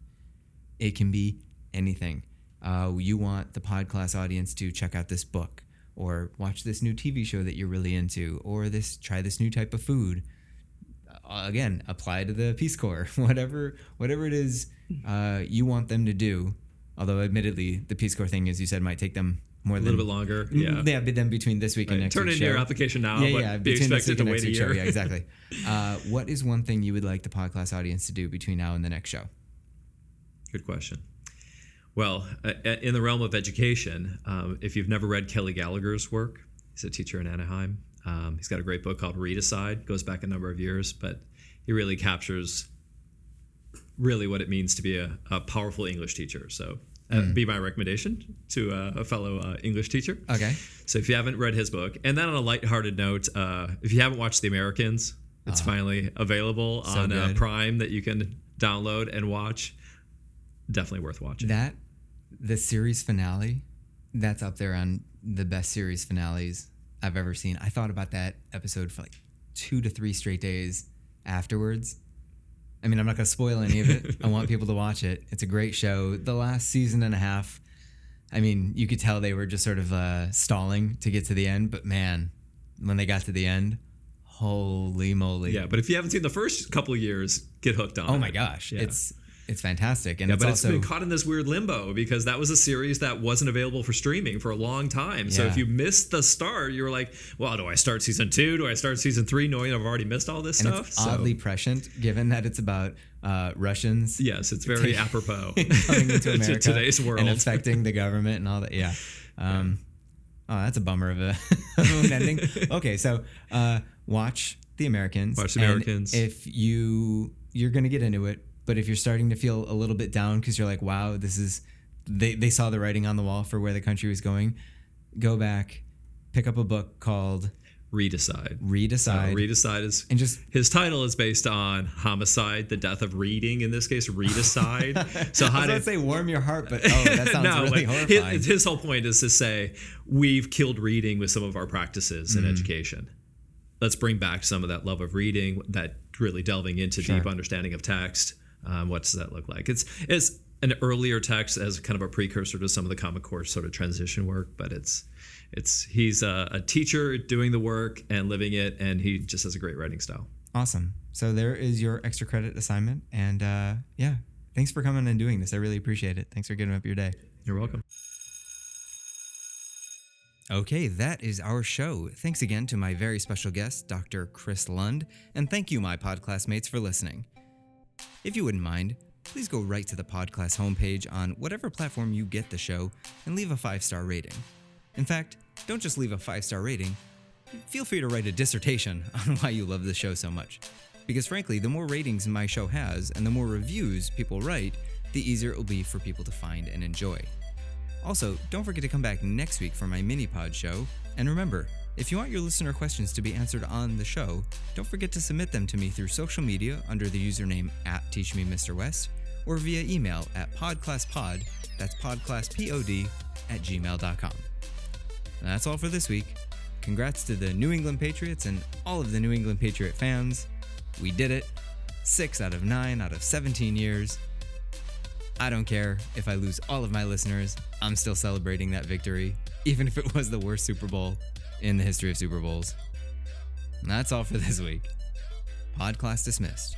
[SPEAKER 1] It can be anything. Uh, you want the podcast audience to check out this book, or watch this new TV show that you're really into, or this try this new type of food. Uh, again, apply to the Peace Corps, whatever whatever it is uh, you want them to do. Although, admittedly, the Peace Corps thing, as you said, might take them more
[SPEAKER 2] A
[SPEAKER 1] than
[SPEAKER 2] little bit longer. Yeah.
[SPEAKER 1] yeah, but then between this week and next
[SPEAKER 2] Turn in your application now,
[SPEAKER 1] yeah,
[SPEAKER 2] but
[SPEAKER 1] yeah,
[SPEAKER 2] be
[SPEAKER 1] between this week and next
[SPEAKER 2] a
[SPEAKER 1] week's show. Yeah, exactly. Uh, what is one thing you would like the podcast audience to do between now and the next show?
[SPEAKER 2] Good question. Well, uh, in the realm of education, um, if you've never read Kelly Gallagher's work, he's a teacher in Anaheim. Um, he's got a great book called Readicide, goes back a number of years, but he really captures really what it means to be a, a powerful English teacher. So, uh, be my recommendation to uh, a fellow uh, English teacher.
[SPEAKER 1] Okay.
[SPEAKER 2] So if you haven't read his book, and then on a lighthearted note, uh, if you haven't watched The Americans, it's finally available
[SPEAKER 1] So
[SPEAKER 2] on uh. Prime that you can download and watch. Definitely worth watching.
[SPEAKER 1] That the series finale, that's up there on the best series finales I've ever seen. I thought about that episode for like two to three straight days afterwards. I mean, I'm not going to spoil any of it. I want people to watch it. It's a great show. The last season and a half, I mean, you could tell they were just sort of uh, stalling to get to the end, but man, when they got to the end, Holy moly!
[SPEAKER 2] Yeah, but if you haven't seen the first couple of years, get hooked on.
[SPEAKER 1] Oh
[SPEAKER 2] it.
[SPEAKER 1] my gosh,
[SPEAKER 2] Yeah.
[SPEAKER 1] it's it's fantastic, and
[SPEAKER 2] Yeah,
[SPEAKER 1] it's
[SPEAKER 2] but
[SPEAKER 1] also
[SPEAKER 2] it's been caught in this weird limbo because that was a series that wasn't available for streaming for a long time. So if you missed the start, you were like, "Well, do I start season two? Do I start season three, knowing I've already missed all this
[SPEAKER 1] and
[SPEAKER 2] stuff?"
[SPEAKER 1] it's
[SPEAKER 2] So-
[SPEAKER 1] oddly prescient, given that it's about uh, Russians
[SPEAKER 2] yes, it's very apropos
[SPEAKER 1] coming into
[SPEAKER 2] to
[SPEAKER 1] America
[SPEAKER 2] today's world.
[SPEAKER 1] and affecting the government and all that. Yeah. Um, Oh, that's a bummer of, a, an ending. Okay, so uh, watch The Americans.
[SPEAKER 2] Watch The
[SPEAKER 1] and
[SPEAKER 2] Americans.
[SPEAKER 1] If you you're gonna get into it, but if you're starting to feel a little bit down because you're like, wow, this is they they saw the writing on the wall for where the country was going, go back, pick up a book called
[SPEAKER 2] Readicide.
[SPEAKER 1] Read
[SPEAKER 2] Uh, Readicide is
[SPEAKER 1] and just
[SPEAKER 2] his title is based on homicide, the death of reading. In this case, Readicide. so how
[SPEAKER 1] was
[SPEAKER 2] did
[SPEAKER 1] say warm your heart, but oh, that sounds really
[SPEAKER 2] but
[SPEAKER 1] horrifying.
[SPEAKER 2] His, his whole point is to say we've killed reading with some of our practices
[SPEAKER 1] Mm-hmm.
[SPEAKER 2] in education. Let's bring back some of that love of reading, that really delving into deep understanding of text. Um, what does that look like? It's it's an earlier text as kind of a precursor to some of the Common Core sort of transition work, but it's it's he's a, a teacher doing the work and living it, and he just has a great writing style.
[SPEAKER 1] Awesome. So there is your extra credit assignment, and uh, yeah, thanks for coming and doing this. I really appreciate it. Thanks for giving up your day.
[SPEAKER 2] You're welcome.
[SPEAKER 1] Okay, that is our show. Thanks again to my very special guest, Dr. Chris Lund, and thank you, my podclassmates, for listening. If you wouldn't mind, please go right to the Podclass homepage on whatever platform you get the show and leave a five star rating. In fact, don't just leave a five star rating, feel free to write a dissertation on why you love the show so much. Because frankly, the more ratings my show has and the more reviews people write, the easier it will be for people to find and enjoy. Also, don't forget to come back next week for my mini pod show. And remember, if you want your listener questions to be answered on the show, don't forget to submit them to me through social media under the username at TeachMeMrWest or via email at podclasspod, that's podclasspod, at gmail.com. And that's all for this week. Congrats to the New England Patriots and all of the New England Patriot fans. We did it. Six out of nine out of 17 years. I don't care if I lose all of my listeners, I'm still celebrating that victory, even if it was the worst Super Bowl in the history of Super Bowls. And that's all for this week. Podcast dismissed.